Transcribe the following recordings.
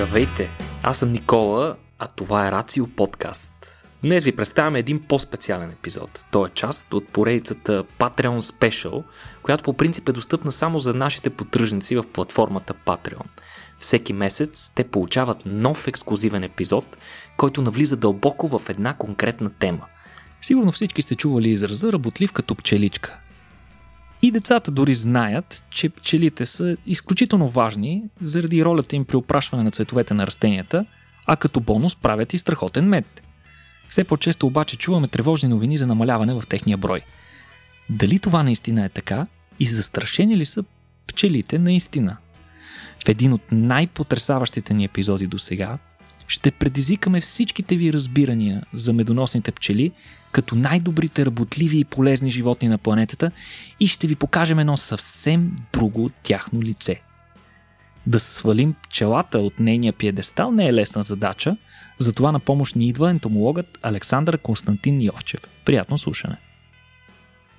Здравейте! Аз съм Никола, а това е Рацио Подкаст. Днес ви представяме един по-специален епизод. Той е част от поредицата Patreon Special, която по принцип е достъпна само за нашите поддръжници в платформата Patreon. Всеки месец те получават нов ексклюзивен епизод, който навлиза дълбоко в една конкретна тема. Сигурно всички сте чували израза работлив като пчеличка. И децата дори знаят, че пчелите са изключително важни заради ролята им при опрашване на цветовете на растенията, а като бонус правят и страхотен мед. Все по-често обаче чуваме тревожни новини за намаляване в техния брой. Дали това наистина е така и застрашени ли са пчелите наистина? В един от най-потрясаващите ни епизоди до сега ще предизвикаме всичките ви разбирания за медоносните пчели като най-добрите работливи и полезни животни на планетата и ще ви покажем едно съвсем друго тяхно лице. Да свалим пчелата от нейния пиедестал не е лесна задача, затова на помощ ни идва ентомологът Александър Константин Йовчев. Приятно слушане!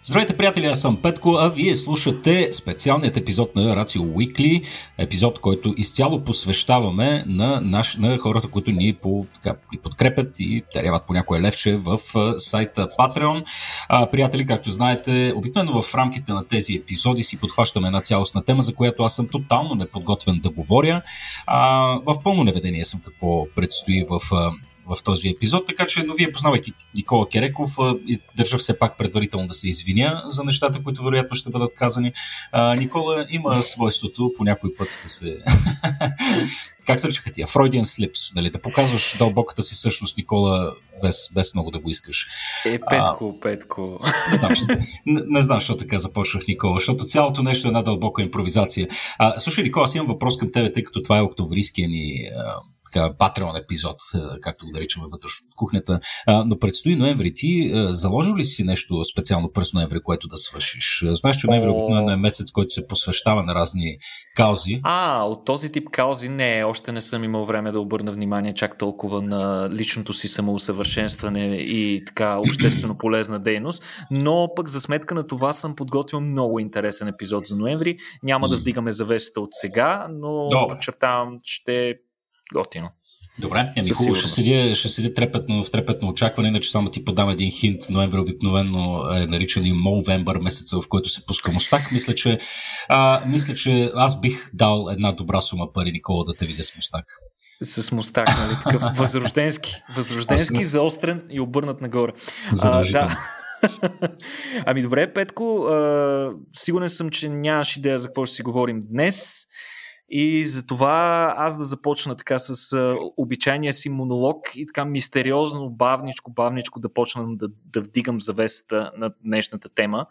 Здравейте, приятели, аз съм Петко, а вие слушате специалният епизод на Рацио Weekly, епизод, който изцяло посвещаваме на, наш, на хората, които ни по, така, ни подкрепят и даряват по някое левче в сайта Patreon. А, приятели, както знаете, обикновено в рамките на тези епизоди си подхващаме една цялостна тема, за която аз съм тотално неподготвен да говоря. А, в пълно неведение съм какво предстои в в този епизод, така че, но вие познавайки Никола Кереков, държа все пак предварително да се извиня за нещата, които вероятно ще бъдат казани. А, Никола има свойството по някой път да се... как се речеха тия? Freudian slips, нали? Да показваш дълбоката си същност, Никола, без, без много да го искаш. Е, Петко, а, Петко. Не знам, що, не, не знам, защо така започнах, Никола, защото цялото нещо е една дълбока импровизация. А, слушай, Никола, аз имам въпрос към тебе, тъй като това е октомврийския ни така, Патреон епизод, както го наричаме вътрешно от кухнята. Но предстои ноември. Ти заложил ли си нещо специално през ноември, което да свършиш? Знаеш, че ноември обикновено е месец, който се посвещава на разни каузи. А, от този тип каузи не, още не съм имал време да обърна внимание чак толкова на личното си самоусъвършенстване и така обществено полезна дейност, но пък за сметка на това съм подготвил много интересен епизод за ноември. Няма да вдигаме завесата от сега, но подчертавам, ще готино. Добре, еми хубаво, ще седя, ще седя трепетно, в трепетно очакване, иначе само ти подам един хинт. Ноември обикновено е наричан и Мовембър, месеца, в който се пуска мустак. Мисля, че, а, мисля, че аз бих дал една добра сума пари, Никола, да те видя с мустак. С мустак, нали? Такъв възрожденски. Възрожденски, заострен и обърнат нагоре. А, да. ами добре, Петко, а, сигурен съм, че нямаш идея за какво ще си говорим днес. И затова аз да започна така с обичайния си монолог и така мистериозно, бавничко, бавничко да почна да, да вдигам завесата на днешната тема,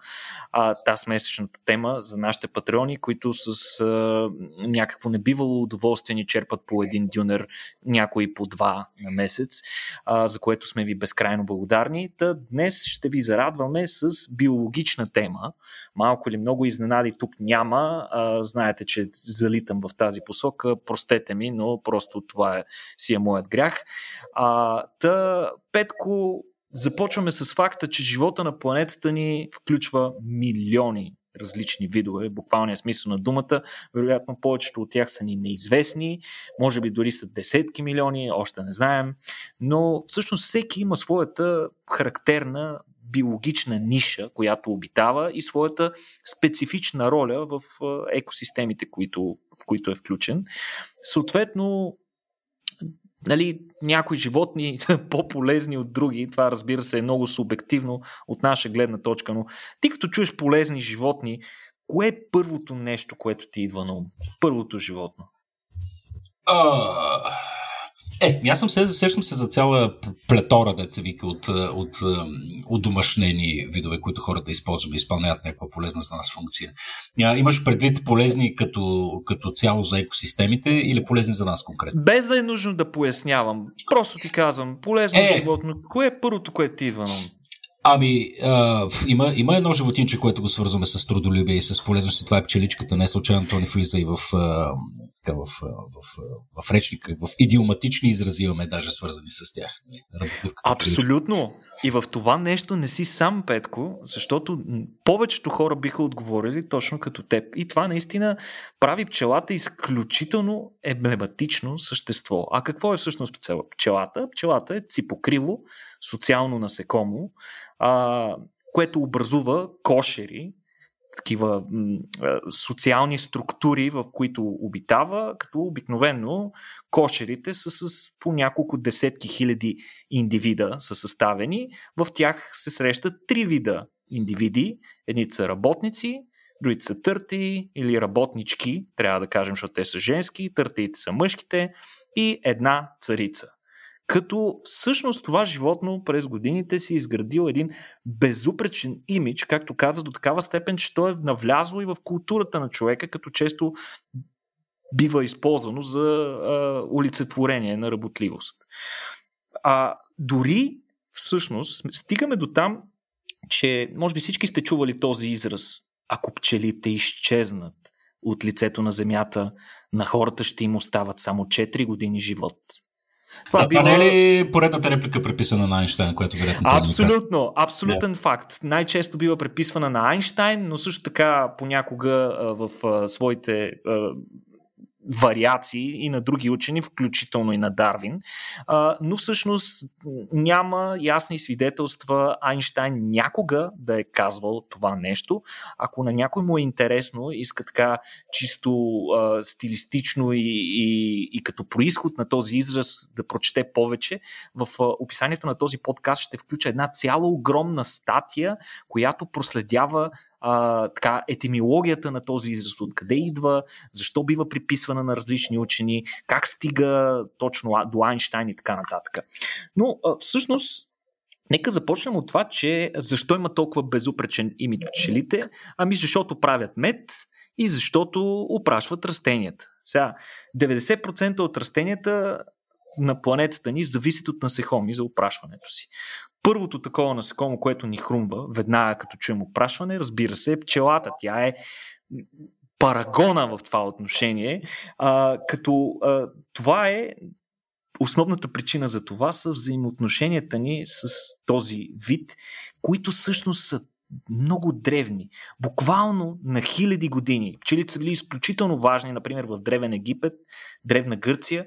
а, тази месечната тема за нашите патреони, които с а, някакво небивало удоволствие ни черпат по един дюнер, някои по два на месец, а, за което сме ви безкрайно благодарни. Та днес ще ви зарадваме с биологична тема. Малко или много изненади тук няма. А, знаете, че залитам в в тази посока, простете ми, но просто това е, си е моят грях. А, та, Петко, започваме с факта, че живота на планетата ни включва милиони различни видове, буквалния смисъл на думата. Вероятно повечето от тях са ни неизвестни, може би дори са десетки милиони, още не знаем, но всъщност всеки има своята характерна биологична ниша, която обитава и своята специфична роля в екосистемите, които, в които е включен. Съответно, нали, някои животни са по-полезни от други. Това, разбира се, е много субективно от наша гледна точка, но ти като чуеш полезни животни, кое е първото нещо, което ти идва на ум? Първото животно? Uh... Е, аз съм се, сещам се за цяла плетора, деца вика, от, от, от домашнени видове, които хората използват и изпълняват някаква полезна за нас функция. Имаш предвид полезни като, като цяло за екосистемите или полезни за нас конкретно? Без да е нужно да пояснявам. Просто ти казвам, полезно е. животно. Кое е първото, което ти идва на Ами, а, има, има едно животинче, което го свързваме с трудолюбие и с полезност и това е пчеличката. Не случайно Тони влиза и в, а, така, в, в, в, в речника, в идиоматични изрази имаме даже свързани с тях. Нали? Абсолютно. И в това нещо не си сам, Петко, защото повечето хора биха отговорили точно като теб. И това наистина прави пчелата изключително емблематично същество. А какво е всъщност пчелата? Пчелата е ципокриво, социално насекомо, а, което образува кошери, такива м- социални структури, в които обитава, като обикновено кошерите са с по няколко десетки хиляди индивида са съставени. В тях се срещат три вида индивиди. Едни са работници, другите са търти или работнички, трябва да кажем, защото те са женски, търтите са мъжките и една царица като всъщност това животно през годините си е изградил един безупречен имидж, както каза, до такава степен, че то е навлязло и в културата на човека, като често бива използвано за а, олицетворение на работливост. А дори всъщност стигаме до там, че може би всички сте чували този израз. Ако пчелите изчезнат от лицето на земята, на хората ще им остават само 4 години живот. Това, да, била... това не е ли поредната реплика преписана на Айнштайн, която вероятно Абсолютно, абсолютен yeah. факт. Най-често бива преписвана на Айнштайн, но също така понякога а, в а, своите а, вариации и на други учени, включително и на Дарвин. Но всъщност няма ясни свидетелства Айнштайн някога да е казвал това нещо. Ако на някой му е интересно, иска така чисто стилистично и, и, и като происход на този израз да прочете повече, в описанието на този подкаст ще включа една цяла огромна статия, която проследява а, така, етимологията на този израз, откъде идва, защо бива приписвана на различни учени, как стига точно до Айнштайн и така нататък. Но а, всъщност Нека започнем от това, че защо има толкова безупречен имидж пчелите? Ами защото правят мед и защото опрашват растенията. Сега, 90% от растенията на планетата ни зависят от насекоми за опрашването си. Първото такова насекомо, което ни хрумва, веднага като чуем опрашване, разбира се, е пчелата. Тя е парагона в това отношение, а, като а, това е основната причина за това са взаимоотношенията ни с този вид, които всъщност са много древни, буквално на хиляди години. Пчелите са били изключително важни, например в Древен Египет, Древна Гърция,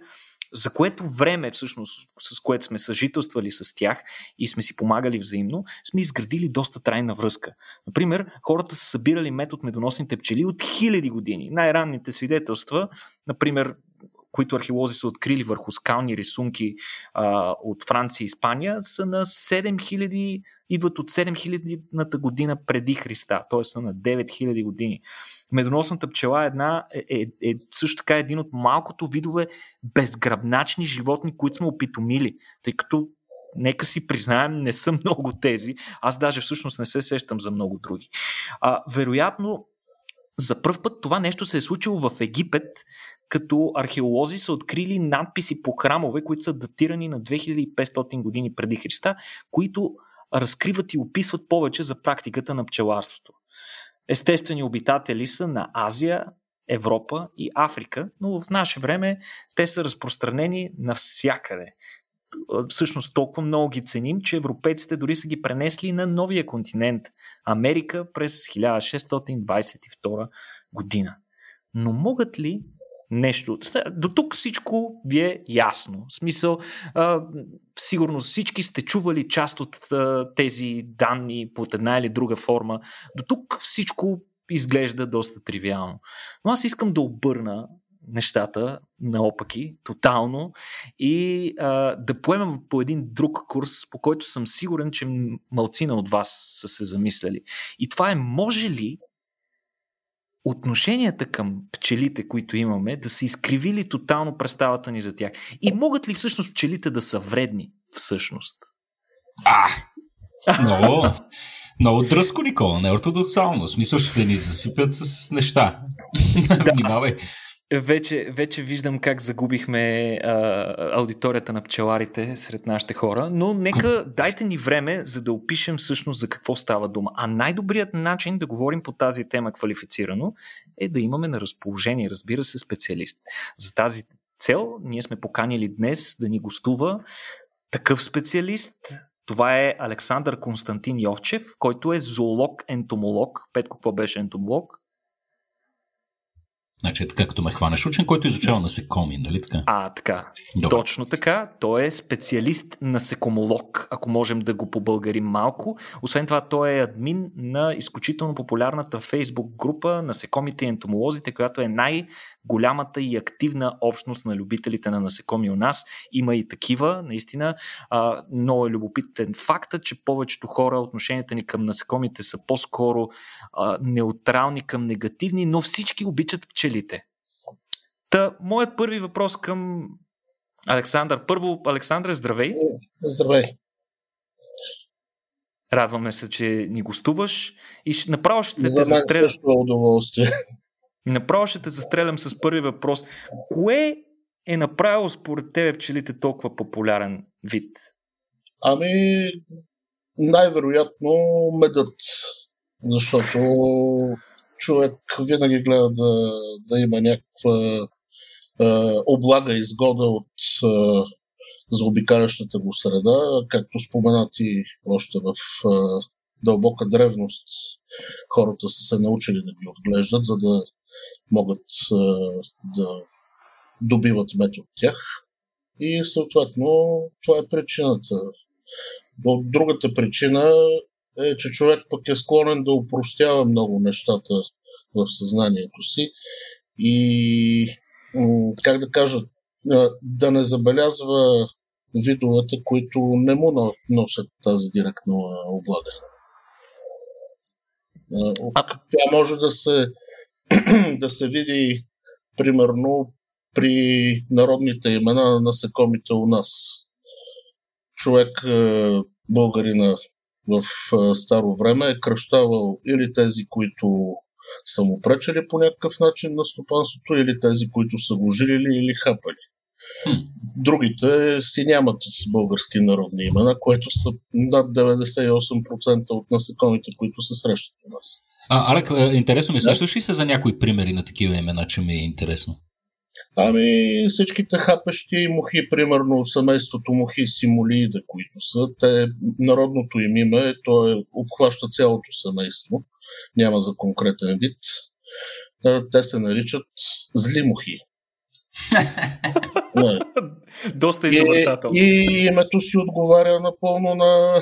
за което време, всъщност, с което сме съжителствали с тях и сме си помагали взаимно, сме изградили доста трайна връзка. Например, хората са събирали мед от медоносните пчели от хиляди години. Най-ранните свидетелства, например, които археолози са открили върху скални рисунки а, от Франция и Испания, са на 7000, идват от 7000-ната година преди Христа, т.е. са на 9000 години. Медоносната пчела е, една, е, е, е също така един от малкото видове безгръбначни животни, които сме опитомили, тъй като нека си признаем, не са много тези. Аз даже всъщност не се сещам за много други. А, вероятно, за първ път това нещо се е случило в Египет, като археолози са открили надписи по храмове, които са датирани на 2500 години преди Христа, които разкриват и описват повече за практиката на пчеларството. Естествени обитатели са на Азия, Европа и Африка, но в наше време те са разпространени навсякъде. Всъщност толкова много ги ценим, че европейците дори са ги пренесли на новия континент Америка през 1622 година. Но могат ли нещо. До тук всичко ви е ясно. В смисъл, а, сигурно всички сте чували част от а, тези данни под една или друга форма. До тук всичко изглежда доста тривиално. Но аз искам да обърна нещата наопаки, тотално и а, да поемем по един друг курс, по който съм сигурен, че малцина от вас са се замисляли. И това е може ли отношенията към пчелите, които имаме, да са изкривили тотално представата ни за тях. И могат ли всъщност пчелите да са вредни всъщност? А, много, много дръско, Никола, не ортодоксално. В смисъл ще ни засипят с неща. Да. Внимавай. Вече, вече виждам как загубихме а, аудиторията на пчеларите сред нашите хора, но нека дайте ни време, за да опишем всъщност за какво става дума. А най-добрият начин да говорим по тази тема квалифицирано е да имаме на разположение, разбира се, специалист. За тази цел ние сме поканили днес да ни гостува такъв специалист. Това е Александър Константин Йовчев, който е зоолог-ентомолог. Петко, какво беше ентомолог? Значи, така като ме хванеш учен, който изучава насекоми, нали така? А, така. Добре. Точно така. Той е специалист насекомолог, ако можем да го побългарим малко. Освен това, той е админ на изключително популярната фейсбук група Насекомите и ентомолозите, която е най- голямата и активна общност на любителите на насекоми у нас. Има и такива, наистина. А, много е любопитен факта, че повечето хора отношенията ни към насекомите са по-скоро а, неутрални към негативни, но всички обичат пчелите. Та, моят първи въпрос към Александър. Първо, Александър, здравей. Здравей. Радваме се, че ни гостуваш и направо ще За те застрелям. също е удоволствие. Направо ще те застрелям с първи въпрос. Кое е направило според тебе пчелите толкова популярен вид? Ами, най-вероятно медът. Защото човек винаги гледа да, да има някаква е, облага изгода от е, заобикалящата го среда, както споменати още в е, дълбока древност. Хората са се научили да ги отглеждат, за да могат да добиват мед от тях. И съответно това е причината. От другата причина е, че човек пък е склонен да упростява много нещата в съзнанието си и как да кажа, да не забелязва видовете, които не му но- носят тази директна облага. А, Това може да се, да се види примерно при народните имена на насекомите у нас. Човек, е, българина в е, старо време е кръщавал или тези, които са му пречели по някакъв начин на стопанството, или тези, които са го жилили или хапали. Другите си нямат български народни имена, което са над 98% от насекомите, които се срещат у нас. А, Алек, е, интересно ми, сещаш ли се за някои примери на такива имена, че ми е интересно? Ами всичките хапещи мухи, примерно семейството мухи симулиида, които са, те, народното им име, то е, обхваща цялото семейство, няма за конкретен вид. А, Те се наричат зли мухи. Не. Доста И, изобретателно. и името си отговаря напълно на,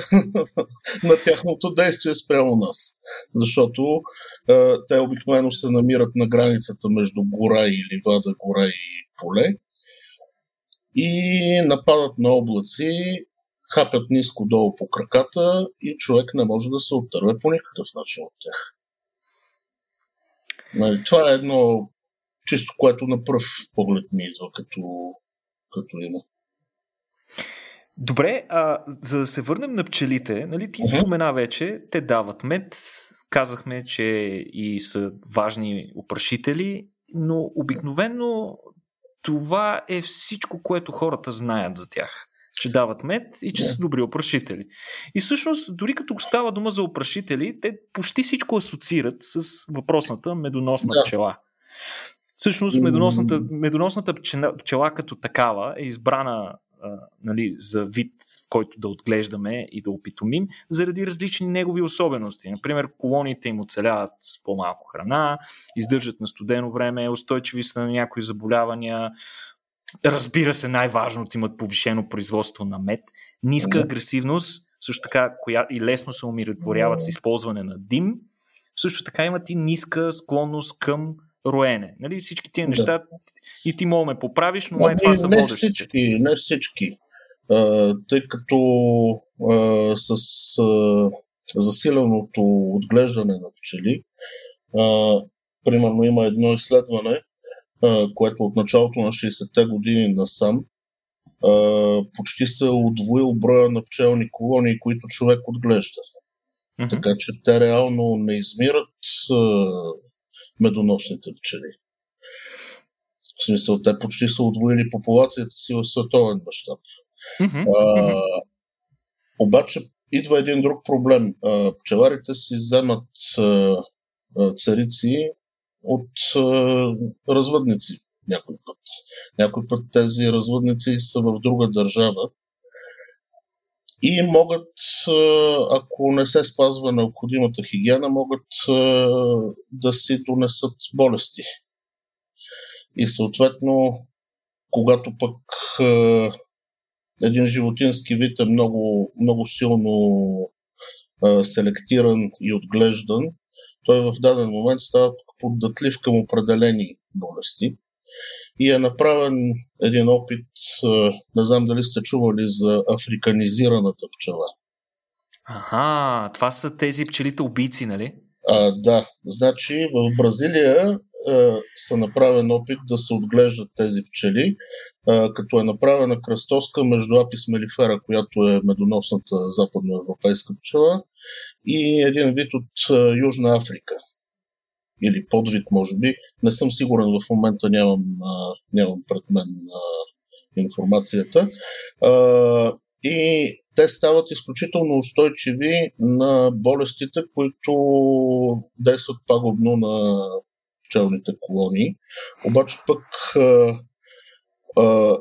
на тяхното действие спрямо нас. Защото е, те обикновено се намират на границата между гора и ливада, гора и поле и нападат на облаци, хапят ниско долу по краката и човек не може да се оттърве по никакъв начин от тях. Нали, това е едно чисто, което на пръв поглед ми идва като, като има. Добре, а, за да се върнем на пчелите, нали, ти Мгм. спомена вече, те дават мед, казахме, че и са важни опрашители, но обикновено това е всичко, което хората знаят за тях. Че дават мед и че Да. са добри опрашители. И всъщност, дори като става дума за опрашители, те почти всичко асоциират с въпросната медоносна Да. пчела. Всъщност, медоносната, медоносната пчела, пчела като такава е избрана а, нали, за вид, който да отглеждаме и да опитомим, заради различни негови особености. Например, колониите им оцеляват с по-малко храна, издържат на студено време, устойчиви са на някои заболявания. Разбира се, най-важното имат повишено производство на мед, ниска агресивност, също така коя и лесно се умиротворяват с използване на дим. Също така имат и ниска склонност към роене. Нали, всички тия Да. неща и ти мога ме поправиш, но това Ами, са не водещите. всички, не всички. А, тъй като а, с а, засиленото отглеждане на пчели, а, примерно има едно изследване, а, което от началото на 60-те години насам а, почти се е удвоил броя на пчелни колонии, които човек отглежда. Мгм. Така че те реално не измират а, медоносните пчели. В смисъл, те почти са удвоили популацията си в световен мащаб. А, обаче идва един друг проблем. А, пчеларите си вземат а, царици от а, развъдници някой път. Някой път тези развъдници са в друга държава и могат, ако не се спазва необходимата хигиена, могат да си донесат болести. И съответно, когато пък един животински вид е много, много силно селектиран и отглеждан, той в даден момент става поддатлив към определени болести. И е направен един опит, не знам дали сте чували за африканизираната пчела. Аха, това са тези пчелите убийци, нали? А, да, значи в Бразилия а, са направен опит да се отглеждат тези пчели, а, като е направена кръстоска между Апис мелифера, която е медоносната западноевропейска пчела, и един вид от а, Южна Африка. Или подвид, може би. Не съм сигурен, в момента нямам, а, нямам пред мен а, информацията. А, и те стават изключително устойчиви на болестите, които действат пагубно на пчелните колонии. Обаче пък а, а,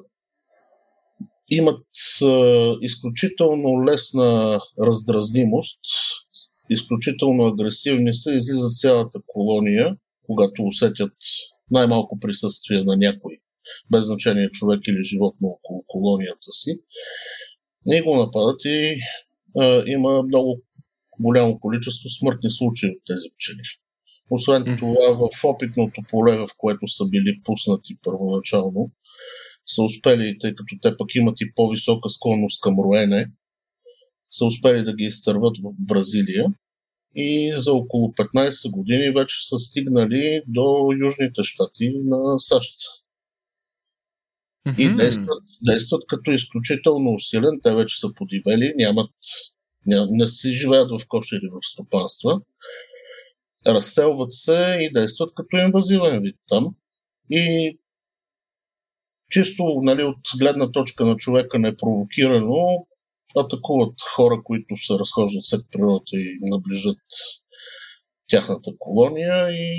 имат а, изключително лесна раздразнимост, изключително агресивни са, излизат цялата колония, когато усетят най-малко присъствие на някой, без значение човек или животно около колонията си. И го нападат и а, има много голямо количество смъртни случаи от тези пчели. Освен това, в опитното поле, в което са били пуснати първоначално, са успели, тъй като те пък имат и по-висока склонност към роене, са успели да ги изтърват в Бразилия и за около 15 години вече са стигнали до южните щати на САЩ. И действат, действат като изключително усилен. Те вече са подивели, нямат, ня, не си живеят в кошери в стопанства. Разселват се и действат като инвазивен вид там. И чисто нали, от гледна точка на човека непровокирано атакуват хора, които се разхождат след природата и наближат тяхната колония и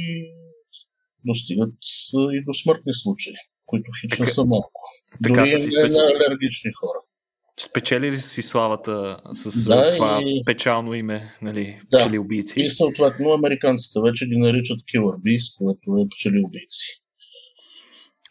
достигат и до смъртни случаи, които хич не са малко. така Дори са си специ- на алергични хора. Спечели ли си славата с Да, това и- печално име, нали, Да. пчели убийци? И съответно американците вече ги наричат Bees, което е пчели убийци.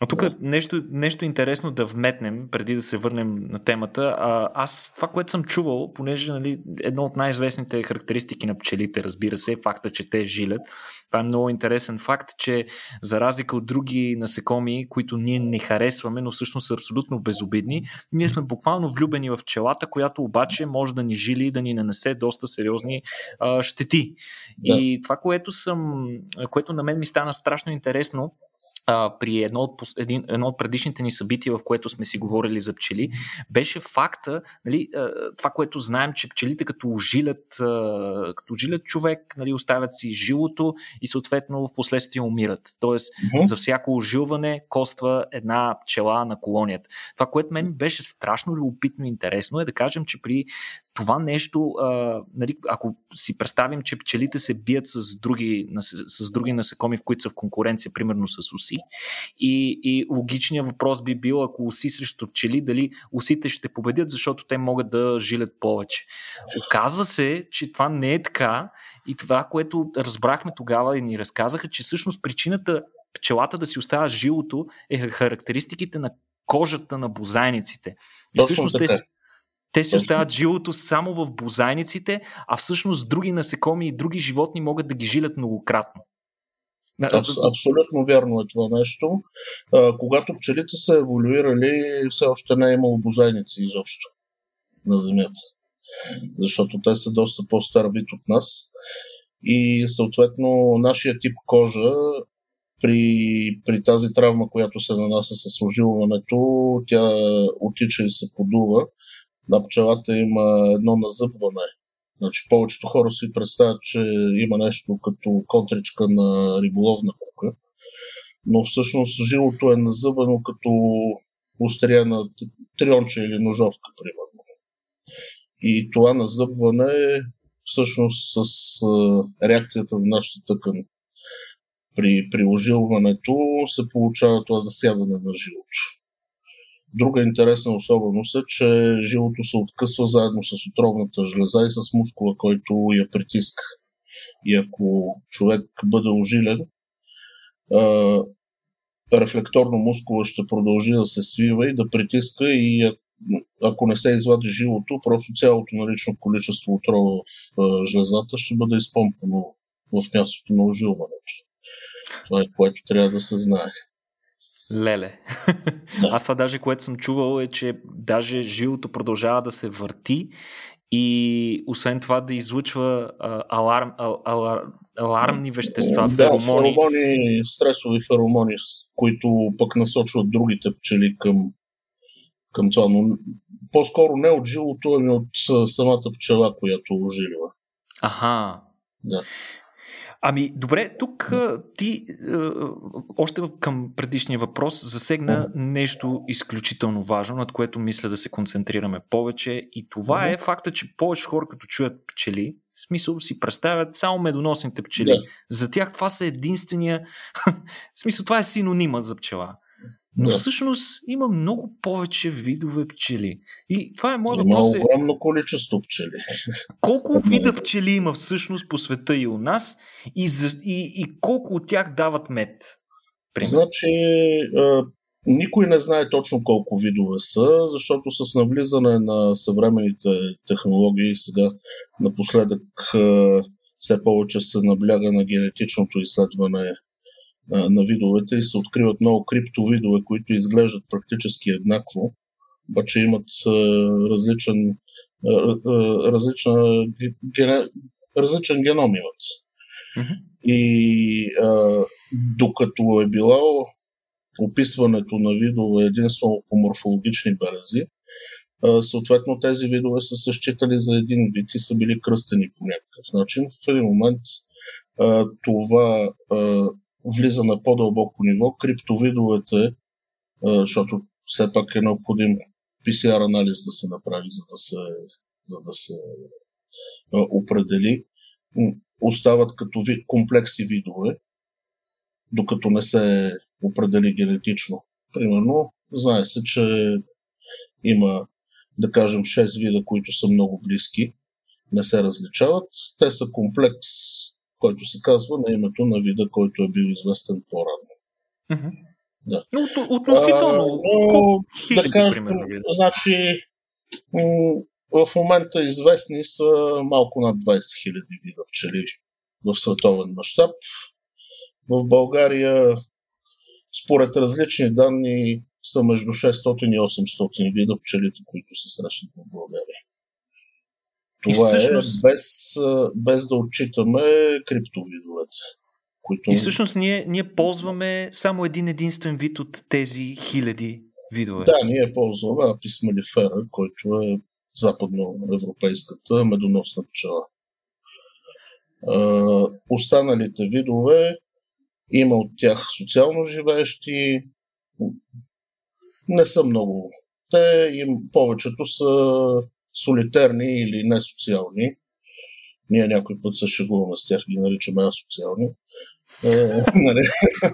А тук нещо, нещо интересно да вметнем, преди да се върнем на темата. А, аз това, което съм чувал, понеже нали, едно от най-известните характеристики на пчелите, разбира се, е факта, че те жилят. Това е много интересен факт, че за разлика от други насекоми, които ние не харесваме, но всъщност са абсолютно безобидни, ние сме буквално влюбени в пчелата, която обаче може да ни жили и да ни нанесе доста сериозни а, щети. Да. И това, което съм, което на мен ми стана страшно интересно, а, при едно от, един, едно от предишните ни събития, в което сме си говорили за пчели, беше факта, нали, а, това, което знаем, че пчелите като ожилят, а, като ожилят човек, нали, оставят си жилото и съответно в последствие умират. Тоест, Мгм. за всяко ожилване коства една пчела на колонията. Това, което мен беше страшно любопитно и интересно е да кажем, че при това нещо, а, нали, ако си представим, че пчелите се бият с други, с други насекоми, в които са в конкуренция, примерно с уси, и, и логичният въпрос би бил, ако уси срещу пчели, дали усите ще победят, защото те могат да жилят повече. Оказва се, че това не е така и това, което разбрахме тогава и ни разказаха, че всъщност причината пчелата да си оставя жилото е характеристиките на кожата на бозайниците. И Точно всъщност те, така. си- те си оставят жилото само в бозайниците, а всъщност други насекоми и други животни могат да ги жилят многократно. Абс, абсолютно вярно е това нещо. А, когато пчелите са еволюирали, все още не е имало бозайници изобщо на Земята. Защото те са доста по-стар вид от нас. И съответно нашия тип кожа при, при тази травма, която се нанася с ожилването, тя отича и се подува. На пчелата има едно назъбване. Значи, повечето хора си представят, че има нещо като контричка на риболовна кука. но всъщност жилото е назъбано като острия на трионче или ножовка, примерно. И това назъбване е всъщност с реакцията на нашата тъкан при, при се получава това засядане на жилото. Друга интересна особеност е, че жилото се откъсва заедно с отровната жлеза и с мускула, който я притиска. И ако човек бъде ожилен, рефлекторно мускула ще продължи да се свива и да притиска и ако не се извади жилото, просто цялото налично количество отрова в жлезата ще бъде изпомпано в мястото на ожилването. Това е което трябва да се знае. Леле. Да. Аз това даже, което съм чувал е, че даже жилото продължава да се върти и освен това да излучва а, аларм, а, алар, алармни вещества, да, феромони. феромони, стресови феромони, които пък насочват другите пчели към, към това. Но по-скоро не от жилото, ами от самата пчела, която ожилива. Аха. Да. Ами, добре, тук ти още към предишния въпрос засегна нещо изключително важно, над което мисля да се концентрираме повече и това е факта, че повече хора като чуят пчели, в смисъл си представят само медоносните пчели. Да. За тях това са единствения, в смисъл това е синонима за пчела. Но да. всъщност има много повече видове пчели. И това е моят въпрос. Има е... огромно количество пчели. Колко вида пчели има всъщност по света и у нас и, за, и, и колко от тях дават мед? Пример. Значи, а, никой не знае точно колко видове са, защото с навлизане на съвременните технологии сега напоследък а, все повече се набляга на генетичното изследване на видовете и се откриват много криптовидове, които изглеждат практически еднакво, обаче имат различен, различна, ген, различен геном имат. Mm-hmm. И а, докато е било описването на видове единствено по морфологични белези, съответно тези видове са се считали за един вид и са били кръстени по някакъв начин. В един момент това влиза на по-дълбоко ниво. Криптовидовете, защото все пак е необходим PCR анализ да се направи, за да се, за да се определи, остават като ви, комплекси видове, докато не се определи генетично. Примерно, знае се, че има, да кажем, 6 вида, които са много близки, не се различават. Те са комплекс който се казва на името на вида, който е бил известен по-рано. Mm-hmm. Да. Но от, относително. А, но, хиляди, да кажем, примерно. значи, м- в момента известни са малко над 20 хиляди вида пчели в световен мащаб. В България, според различни данни, са между 600 и 800 вида пчелите, които се срещат в България. Това е всъщност... е без, без да отчитаме криптовидовете. Които... И всъщност ние, ние ползваме само един единствен вид от тези хиляди видове. Да, ние ползваме апис мелифера, който е западноевропейската медоносна пчела. останалите видове има от тях социално живеещи, не са много. Те им повечето са солитарни или несоциални. Ние някой път се шегуваме с тях, ги наричаме асоциални. Е, нали?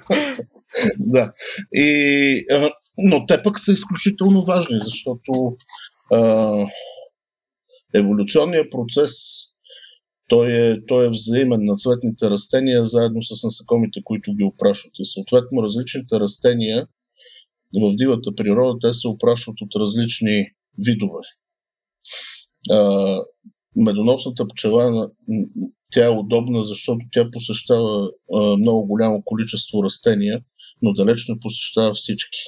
да. И, но те пък са изключително важни, защото а, еволюционният процес той е, той е взаимен на цветните растения заедно с насекомите, които ги опрашват. И съответно различните растения в дивата природа те се опрашват от различни видове а, медоносната пчела, тя е удобна, защото тя посещава а, много голямо количество растения, но далеч не посещава всички.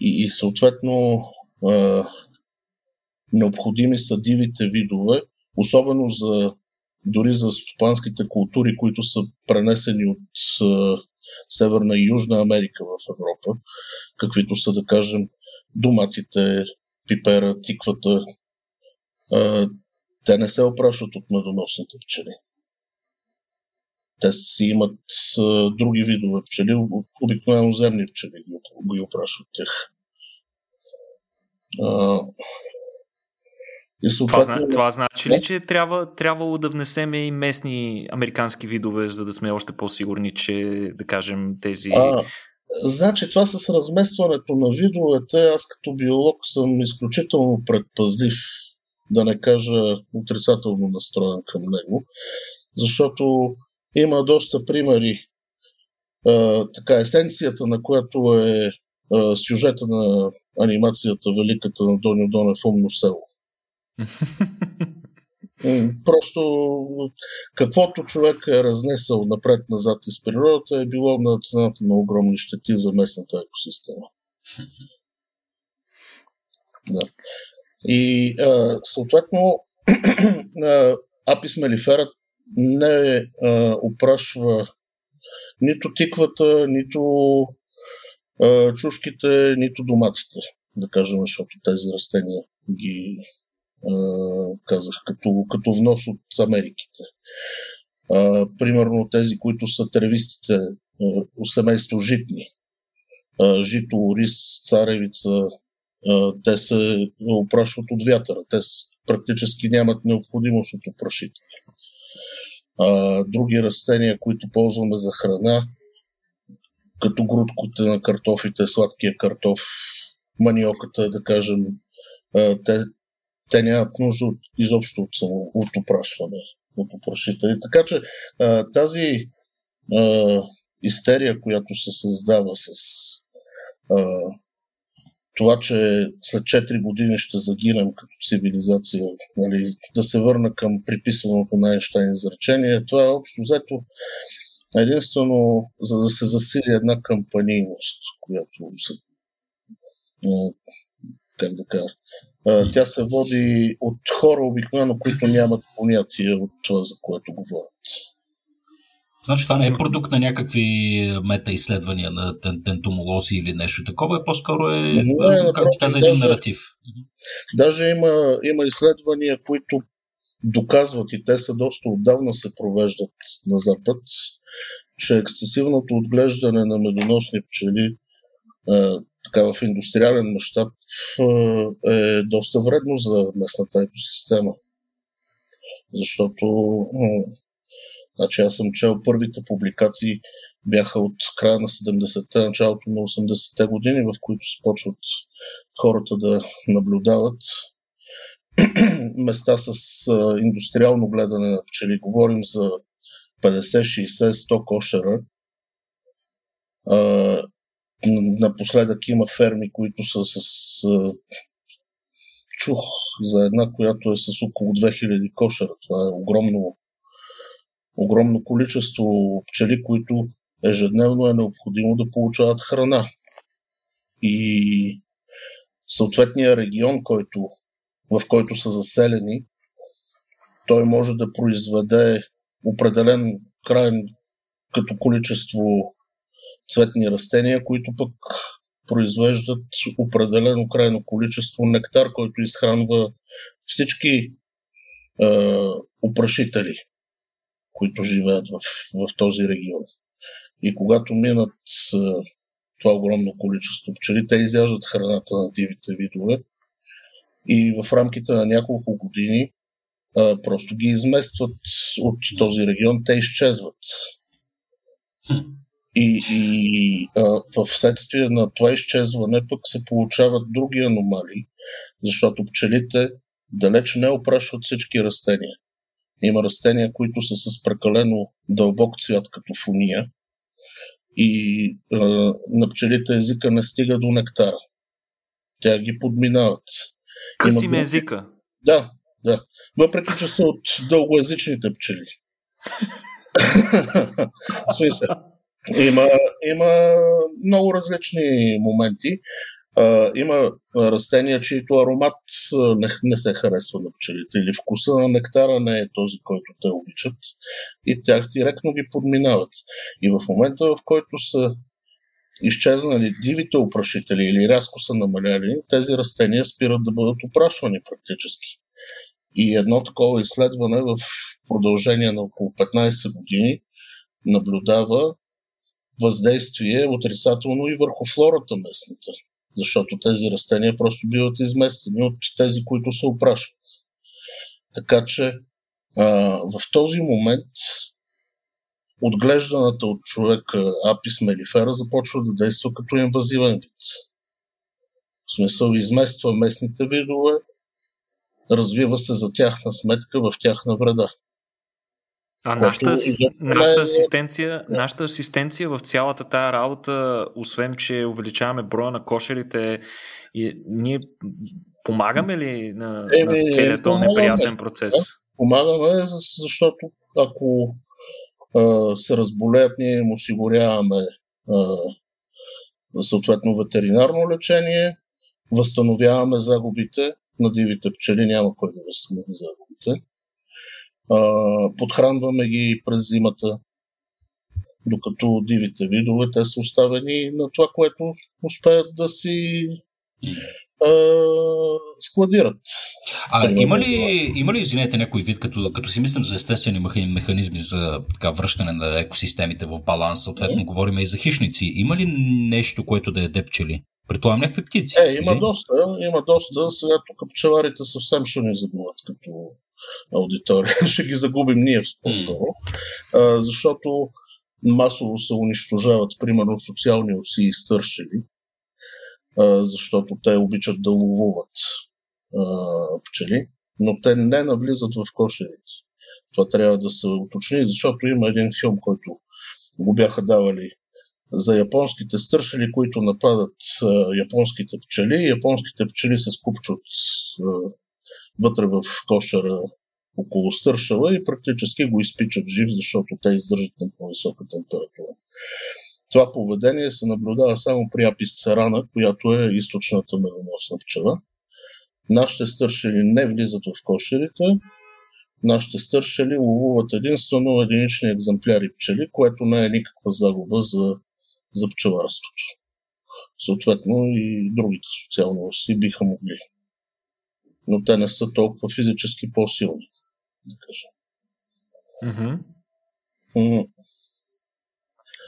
И, и съответно а, необходими са дивите видове, особено за дори за стопанските култури, които са пренесени от а, Северна и Южна Америка в Европа, каквито са, да кажем, доматите, пипера, тиквата, а, те не се опрашват от медоносните пчели. те си имат а, други видове пчели, обикновено земни пчели ги, ги опрашват тях. А, и това, зна, това значи ли, че трябва, трябвало да внесеме и местни американски видове, за да сме още по-сигурни, че, да кажем, тези... А, значи това с разместването на видовете, аз като биолог съм изключително предпазлив, да не кажа отрицателно настроен към него, защото има доста примери. А, така, есенцията на която е а, сюжета на анимацията Великата на Доню Донев Умно село. Просто каквото човек е разнесъл напред-назад из природата е било на цената на огромни щети за местната екосистема. Да. И а, съответно Апис мелиферът не а, опрашва нито тиквата, нито а, чушките, нито доматите, да кажем, защото тези растения ги казах, като, като внос от Америките. А, примерно тези, които са тревистите, семейство житни, а, жито, рис, царевица, а, те се опрашват от вятъра. Те практически нямат необходимост от опрашители. А, други растения, които ползваме за храна, като грудките на картофите, сладкия картоф, маниоката, да кажем, те, те нямат нужда от, изобщо от, от опрашване, от опрашители. Така че а, тази а, истерия, която се създава с а, това, че след 4 години ще загинем като цивилизация, нали, да се върна към приписваното на Айнштайн изречение, това е общо взето единствено за да се засили една кампанийност, която се как да кажа. Тя се води от хора обикновено, които нямат понятие от това, за което говорят. Значи това не е продукт на някакви метаизследвания на тентомолози или нещо такова, е по-скоро е, не, както каза, един даже, наратив. Даже има, има изследвания, които доказват и те са доста отдавна се провеждат на Запад, че ексцесивното отглеждане на медоносни пчели така в индустриален мащаб е доста вредно за местната екосистема. Защото значи аз съм чел първите публикации бяха от края на 70-те, началото на 80-те години, в които започват хората да наблюдават места с индустриално гледане на пчели. Говорим за 50, 60, 100 кошера Напоследък има ферми, които са с чух за една, която е с около 2000 кошера. Това е огромно, огромно количество пчели, които ежедневно е необходимо да получават храна. И съответния регион, който, в който са заселени, той може да произведе определен крайен като количество цветни растения, които пък произвеждат определено крайно количество нектар, който изхранва всички е, опрашители, които живеят в, в този регион. И когато минат е, това огромно количество пчели, те изяждат храната на дивите видове и в рамките на няколко години е, просто ги изместват от този регион, те изчезват. И, и а, в следствие на това изчезване пък се получават други аномалии, защото пчелите далеч не опрашват всички растения. Има растения, които са с прекалено дълбок цвят, като фуния, и а, на пчелите езика не стига до нектара. Тя ги подминават. Къси ме езика. Да, да. Въпреки, че са от дългоязичните пчели. Смисъл. Има, има много различни моменти. Има растения, чието аромат не, не се харесва на пчелите или вкуса на нектара не е този, който те обичат и тях директно ги подминават. И в момента, в който са изчезнали дивите опрашители или рязко са намаляли, тези растения спират да бъдат опрашвани практически. И едно такова изследване в продължение на около 15 години наблюдава въздействие отрицателно и върху флората местната, защото тези растения просто биват изместени от тези, които се опрашват. Така че а, в този момент отглежданата от човека апис мелифера започва да действа като инвазивен вид. В смисъл измества местните видове, развива се за тяхна сметка в тяхна вреда. А нашата, нашата, асистенция, нашата асистенция в цялата тая работа, освен че увеличаваме броя на кошерите, и ние помагаме ли на, е, на целият този неприятен процес? Да, помагаме, защото ако а, се разболеят, ние им осигуряваме а, съответно ветеринарно лечение, възстановяваме загубите на дивите пчели, няма кой да възстанови загубите. А, подхранваме ги през зимата, докато дивите видове, те са оставени на това, което успеят да си складират. А има ли, има ли, извинете, някой вид, като, като си мислим за естествени механизми за така, връщане на екосистемите в баланс, съответно mm. говорим и за хищници, има ли нещо, което да е пчели? Предполагам някакви птици. Е, има или? доста, има доста. Сега тук пчеларите съвсем ще ни загубят като аудитория. ще ги загубим ние по-скоро. Mm. А, защото масово се унищожават, примерно, социални оси и стършели защото те обичат да ловуват пчели, но те не навлизат в кошерите. Това трябва да се уточни, защото има един филм, който го бяха давали за японските стършели, които нападат японските пчели. Японските пчели се скупчат а, вътре в кошера около стършала и практически го изпичат жив, защото те издържат на по-висока температура. Това поведение се наблюдава само при апис царана, която е източната медоносна пчела. Нашите стършели не влизат в кошерите. Нашите стършели ловуват единствено единични екземпляри пчели, което не е никаква загуба за, за пчеларството. Съответно и другите социални оси биха могли. Но те не са толкова физически по-силни, да кажем. Mm-hmm.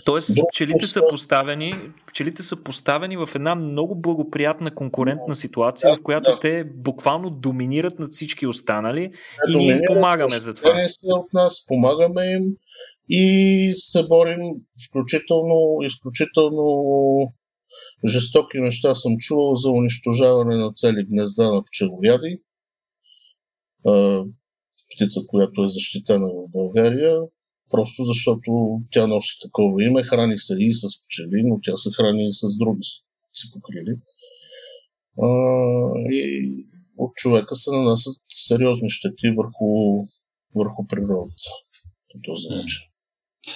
Тоест, пчелите са, поставени, пчелите са поставени в една много благоприятна конкурентна ситуация, да, в която да. те буквално доминират над всички останали те и ние им помагаме за това. Те са от нас, помагаме им и се борим включително, изключително жестоки неща съм чувал за унищожаване на цели гнезда на пчеловяди. Птица, която е защитена в България просто защото тя носи такова име, храни се и с пчели, но тя се храни и с други си покрили. А, и от човека се нанасят сериозни щети върху, върху природата по този начин.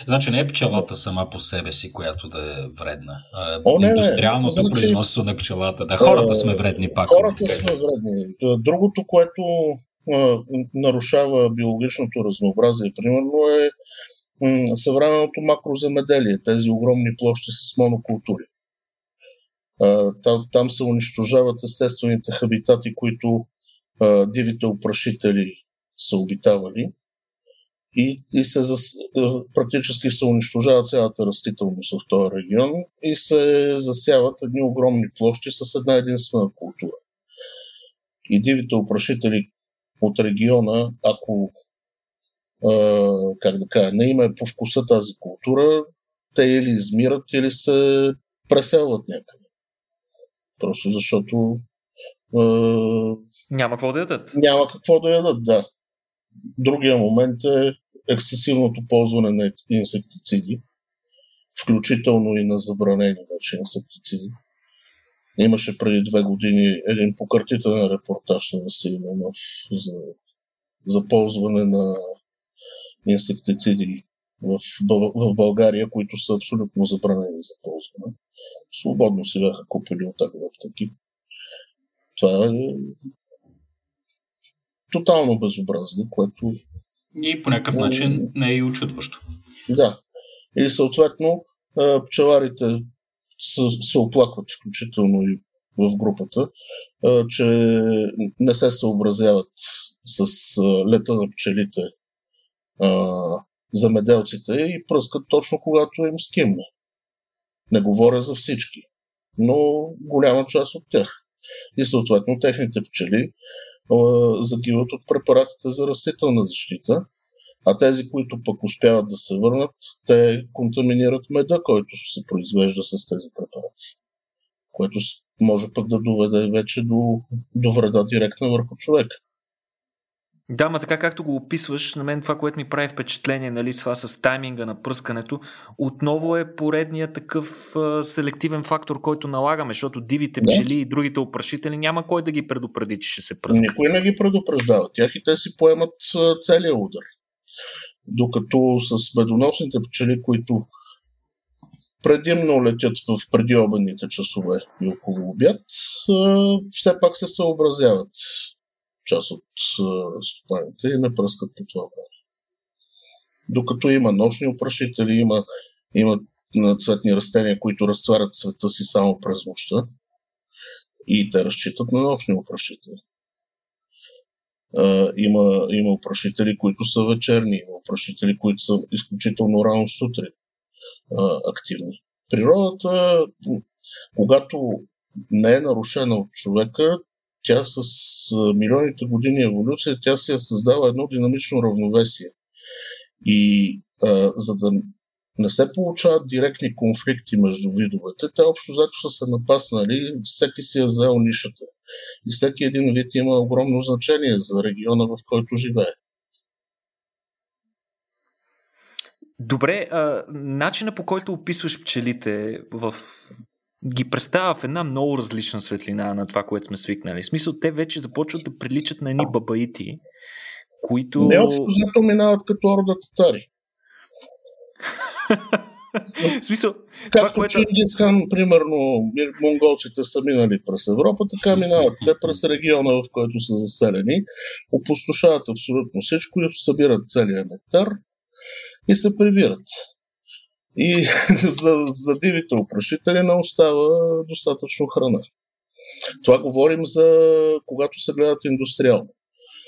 Значи не е пчелата сама по себе си, която да е вредна. А О, не, индустриалното значи, производство на пчелата. Да, хората сме вредни пак. Хората сме вредни. Другото, което нарушава биологичното разнообразие, примерно е съвременното макроземеделие, тези огромни площи с монокултури. Там, се унищожават естествените хабитати, които дивите опрашители са обитавали и, и се практически се унищожава цялата растителност в този регион и се засяват едни огромни площи с една единствена култура. И дивите опрашители от региона, ако как да кажа, не има е по вкуса тази култура, те или измират, или се преселват някъде. Просто защото а, няма какво да ядат. Няма какво да ядат, да. Другия момент е ексцесивното ползване на инсектициди, включително и на забранени вече инсектициди. Имаше преди две години един покъртителен репортаж на Василий за, за ползване на инсектициди в, в България, които са абсолютно забранени за ползване. Свободно си бяха купили от аптеки. Това е тотално безобразие, което... И по някакъв начин не е и очудващо. Да. И съответно пчеларите се, се оплакват, включително и в групата, че не се съобразяват с лета на пчелите замеделците и пръскат точно когато им скимне. Не говоря за всички, но голяма част от тях. И съответно техните пчели загиват от препаратите за растителна защита, а тези, които пък успяват да се върнат, те контаминират меда, който се произвежда с тези препарати, което може пък да доведе вече до, до вреда директно върху човека. Да, ма така както го описваш, на мен това, което ми прави впечатление, нали, това с тайминга на пръскането, отново е поредният такъв а, селективен фактор, който налагаме, защото дивите пчели да. и другите опрашители няма кой да ги предупреди, че ще се пръска. Никой не ги предупреждава. Тях и те си поемат а, целият удар. Докато с медоносните пчели, които предимно летят в предиобедните часове и около обяд, все пак се съобразяват част от стопаните и не пръскат по това време. Докато има нощни опрашители, има, има цветни растения, които разтварят цвета си само през нощта и те разчитат на нощни опрашители. Uh, има, има опрашители, които са вечерни, има опрашители, които са изключително рано сутрин uh, активни. Природата, когато не е нарушена от човека, тя с милионите години еволюция, тя си е създава едно динамично равновесие. И а, за да не се получават директни конфликти между видовете, те общо заето са се напаснали, всеки си е взел нишата. И всеки един вид има огромно значение за региона, в който живее. Добре, а, начина по който описваш пчелите в ги представя в една много различна светлина на това, което сме свикнали. В смисъл, те вече започват да приличат на едни бабаити, които... Не общо зато минават като орда татари. В смисъл, Както това, което... Чингисхан, примерно, монголците са минали през Европа, така минават те през региона, в който са заселени, опустошават абсолютно всичко събират целият нектар и се прибират и за, за дивите опрашители не остава достатъчно храна. Това говорим за когато се гледат индустриално.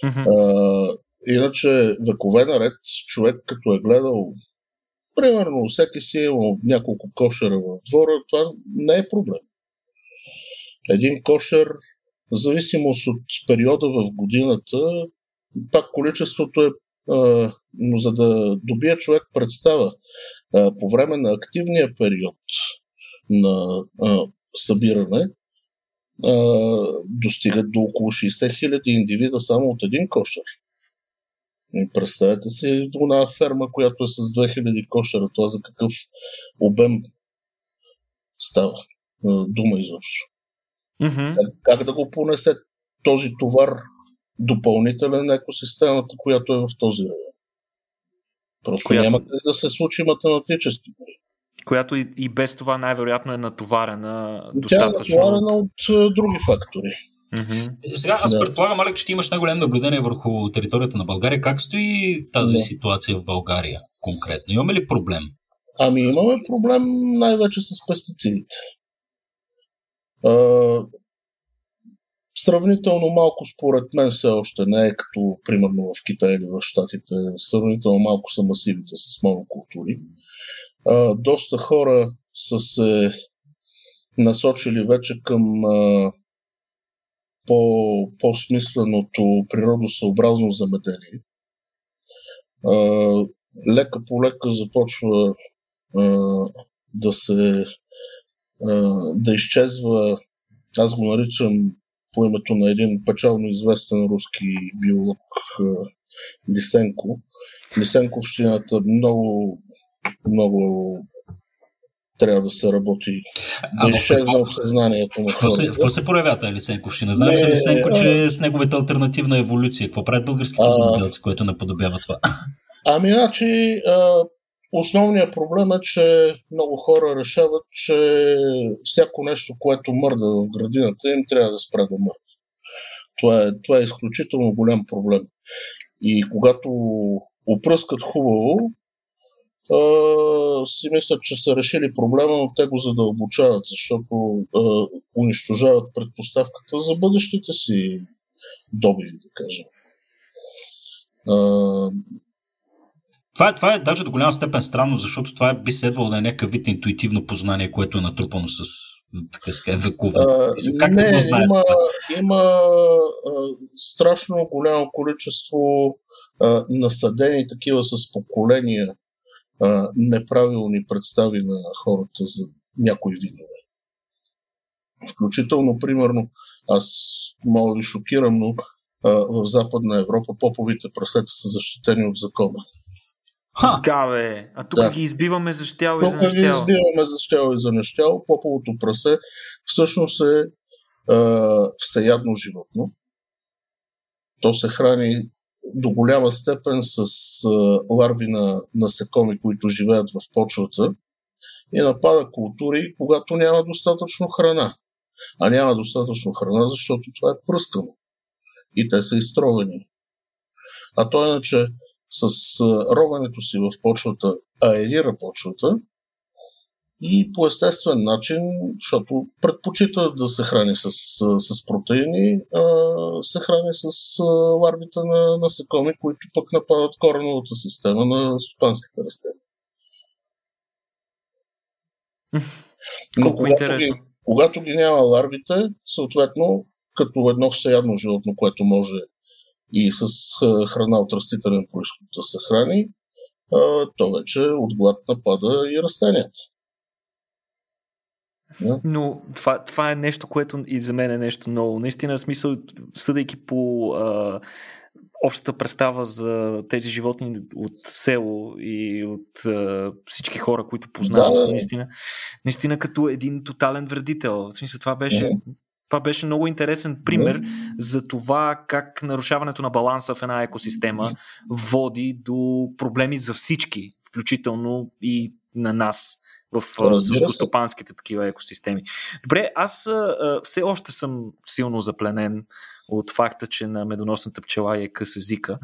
Mm-hmm. А, иначе векове наред човек като е гледал примерно всеки си е имал няколко кошера в двора, това не е проблем. Един кошер, в зависимост от периода в годината, пак количеството е но за да добие човек представа по време на активния период на събиране, достигат до около 60 хиляди индивида само от един кошер. Представете си една ферма, която е с 2000 кошера. Това за какъв обем става дума изобщо. Mm-hmm. Как, как да го понесе този товар допълнителен екосистемата, която е в този район. Просто която... няма да се случи математически. Която и, и без това най-вероятно е натоварена Тя е натоварена от, от други фактори. Mm-hmm. Сега аз да. предполагам, Алек, че ти имаш най-голям наблюдение върху територията на България. Как стои тази да. ситуация в България конкретно? Имаме ли проблем? Ами имаме проблем най-вече с пестицидите сравнително малко според мен все още не е като примерно в Китай или в Штатите. Сравнително малко са масивите с монокултури. А, доста хора са се насочили вече към а, по, по-смисленото природосъобразно замеделие. Лека по лека започва да се да изчезва аз го наричам по името на един печално известен руски биолог Лисенко. Лисенковщината много, много трябва да се работи, да а, изчезне от съзнанието на хората. В какво се проявява тази Лисенковщина? Знаем за Лисенко, че е с неговата альтернативна еволюция. Какво правят българските земеделци, което наподобява това? Ами, значи, Основният проблем е, че много хора решават, че всяко нещо, което мърда в градината им, трябва да спре да мърда. Това е, това е изключително голям проблем. И когато опръскат хубаво, а, си мислят, че са решили проблема, но те го задълбочават, защото а, унищожават предпоставката за бъдещите си добиви, да кажем. А, Това е, това е даже до голяма степен странно, защото това би следвало да е някакъв вид интуитивно познание, което е натрупано с така ска, векове. А, как не, да знаете? има, има а, страшно голямо количество а, насъдени такива с поколения а, неправилни представи на хората за някои видове. Включително, примерно, аз мога ви шокирам, но а, в Западна Европа поповите прасета са защитени от закона. Ха. Да, бе. А тук да. ги избиваме за щяло и за нещяло. ги избиваме за щяло и за нещяло. Поповото прасе всъщност е а, всеядно животно. То се храни до голяма степен с ларви на насекоми, които живеят в почвата и напада култури, когато няма достатъчно храна. А няма достатъчно храна, защото това е пръскано. И те са изтровени. А то иначе с ровенето си в почвата аерира почвата и по естествен начин, защото предпочита да се храни с, с протеини, а, се храни с ларвите на насекоми, които пък нападат кореновата система на стопанските растения. Но когато ги, когато ги няма ларвите, съответно, като едно всеядно животно, което може и с храна от растителен происход да се храни, то вече от глад напада и растенията. Но това, това е нещо, което и за мен е нещо ново. Наистина, смисъл, съдейки по а, общата представа за тези животни от село и от а, всички хора, които познавам, да, наистина, наистина като един тотален вредител. В смисъл, това беше mm-hmm. Това беше много интересен пример за това как нарушаването на баланса в една екосистема води до проблеми за всички, включително и на нас в селскостопанските такива екосистеми. Добре, аз а, все още съм силно запленен от факта, че на медоносната пчела е къс езика.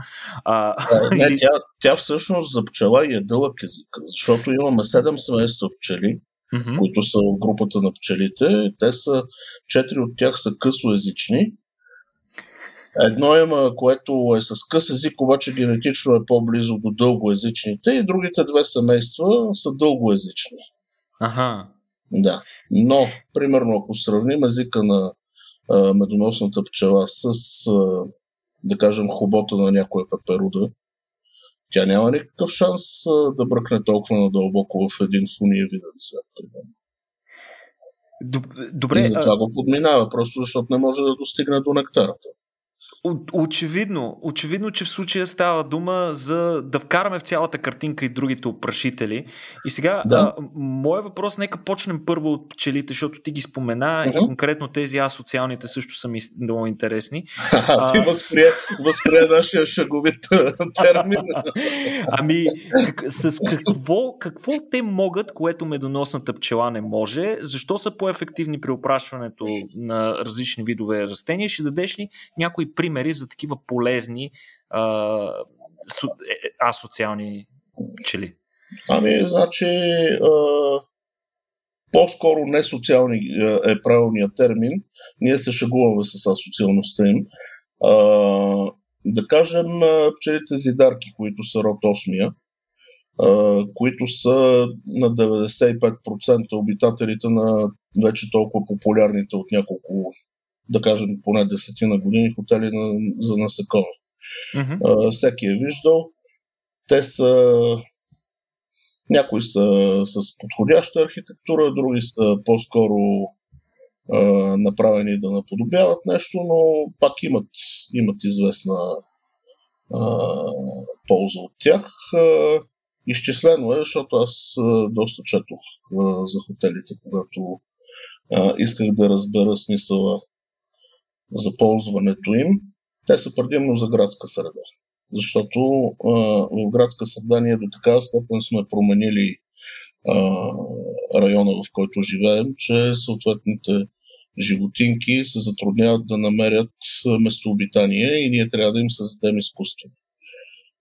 А, не, тя, тя всъщност за пчела е дълъг език, защото имаме 7 семейства пчели, mm-hmm. които са в групата на пчелите. Те са, четири от тях са късоязични. Едно има, което е с къс език, обаче генетично е по-близо до дългоязичните и другите две семейства са дългоязични. Ага. Да. Но, примерно, ако сравним езика на а, медоносната пчела с, а, да кажем, хобота на някоя пеперуда, тя няма никакъв шанс а, да бръкне толкова надълбоко в един фуниевиден свят, примерно. Добре. И затова а... го подминава, просто защото не може да достигне до нектарата. Очевидно, очевидно, че в случая става дума за да вкараме в цялата картинка и другите опрашители. И сега, да. а, моят въпрос, нека почнем първо от пчелите, защото ти ги спомена uh-huh. и конкретно тези асоциалните също са ми много интересни. А, ти възприе, възприе нашия шаговит термин. ами, как, с какво, какво те могат, което медоносната пчела не може? Защо са по-ефективни при опрашването на различни видове растения? Ще дадеш ли някои примери примери за такива полезни а, е, е, асоциални пчели? Ами, значи, а, по-скоро не социални е правилният термин. Ние се шагуваме с асоциалността им. А, да кажем, пчелите зидарки, които са род 8 които са на 95% обитателите на вече толкова популярните от няколко да кажем, поне десетина години хотели на, за насекоми. Mm-hmm. А, всеки е виждал. Те са. Някои са с подходяща архитектура, други са по-скоро а, направени да наподобяват нещо, но пак имат, имат известна а, полза от тях. Изчислено е, защото аз доста четох за хотелите, когато исках да разбера смисъла за ползването им, те са предимно за градска среда. Защото а, в градска среда ние до такава степен сме променили а, района, в който живеем, че съответните животинки се затрудняват да намерят местообитание и ние трябва да им създадем изкуство.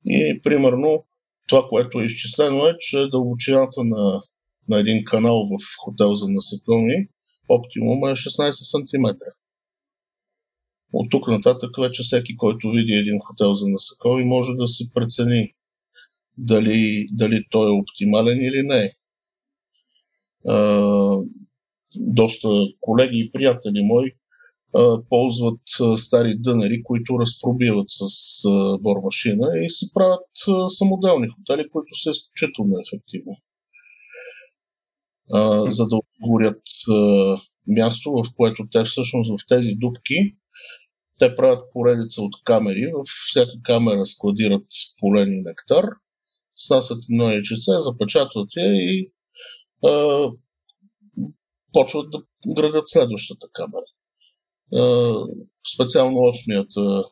И примерно това, което е изчислено е, че дълбочината на, на един канал в хотел за насекоми оптимум е 16 см. От тук нататък вече всеки, който види един хотел за насекоми, може да си прецени дали, дали той е оптимален или не. А, доста колеги и приятели мои а, ползват стари дънери, които разпробиват с а, бормашина и си правят а, самоделни хотели, които са изключително ефективни. А, за да отговорят а, място, в което те всъщност в тези дубки те правят поредица от камери. В всяка камера складират полен и нектар, снасят едно яйчеце, запечатват я и а, почват да градят следващата камера. А, специално осмията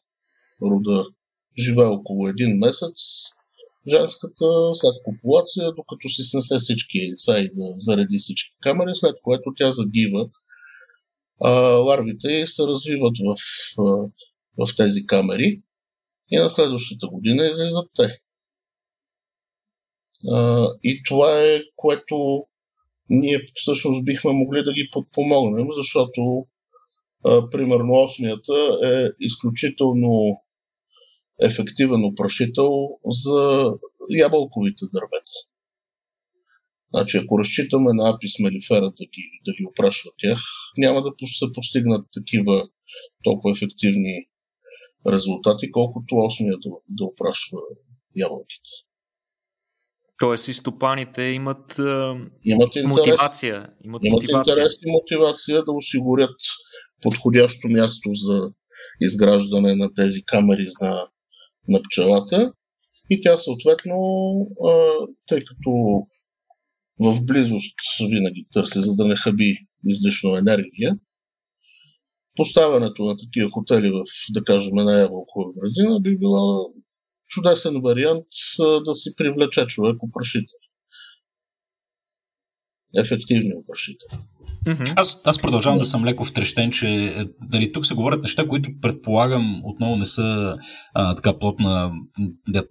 рода живее около един месец. Женската след популация, докато си снесе всички яйца и да зареди всички камери, след което тя загива а, ларвите се развиват в, в тези камери и на следващата година излизат те. А, и това е което ние всъщност бихме могли да ги подпомогнем, защото а, примерно осмията е изключително ефективен опрашител за ябълковите дървета. Значи, ако разчитаме на апис мелифера да ги, да ги опрашва тях, няма да се постигнат такива толкова ефективни резултати, колкото осмия да, да опрашва ябълките. Тоест и стопаните имат, имат интерес, мотивация. Имат, имат мотивация. интерес и мотивация да осигурят подходящо място за изграждане на тези камери на, на пчелата. И тя съответно, тъй като в близост винаги търси, за да не хаби излишно енергия. Поставянето на такива хотели в, да кажем, на Ябълкова градина би била чудесен вариант да си привлече човек опрашител. Ефективни опрашители. Mm-hmm. Аз, аз продължавам да съм леко втрещен, че е, нали, тук се говорят неща, които предполагам отново не са а, така плод на,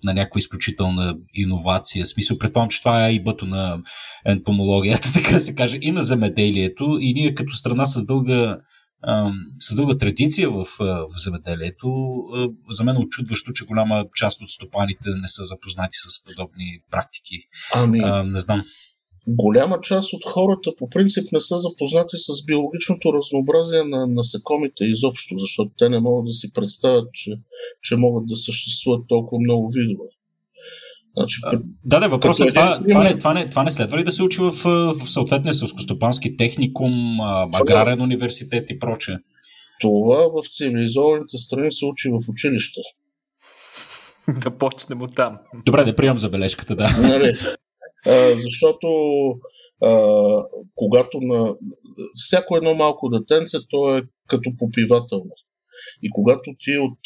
на някаква изключителна иновация. Смисъл, предполагам, че това е и бъто на ентомологията, така се каже, и на земеделието. И ние като страна с дълга с дълга традиция в, в земеделието. За мен е очудващо, че голяма част от стопаните не са запознати с подобни практики. Ами, а, не знам голяма част от хората по принцип не са запознати с биологичното разнообразие на насекомите изобщо, защото те не могат да си представят, че, че могат да съществуват толкова много видове. Значи, да, да, въпросът е това, това, не, това, не, това не следва ли да се учи в, в съответния селскостопански техникум, аграрен университет и прочее? Това в цивилизованите страни се учи в училище. да почнем от там. Добре, да приемам забележката, да. Нали? Защото а, когато на всяко едно малко детенце, то е като попивателно. И когато ти от,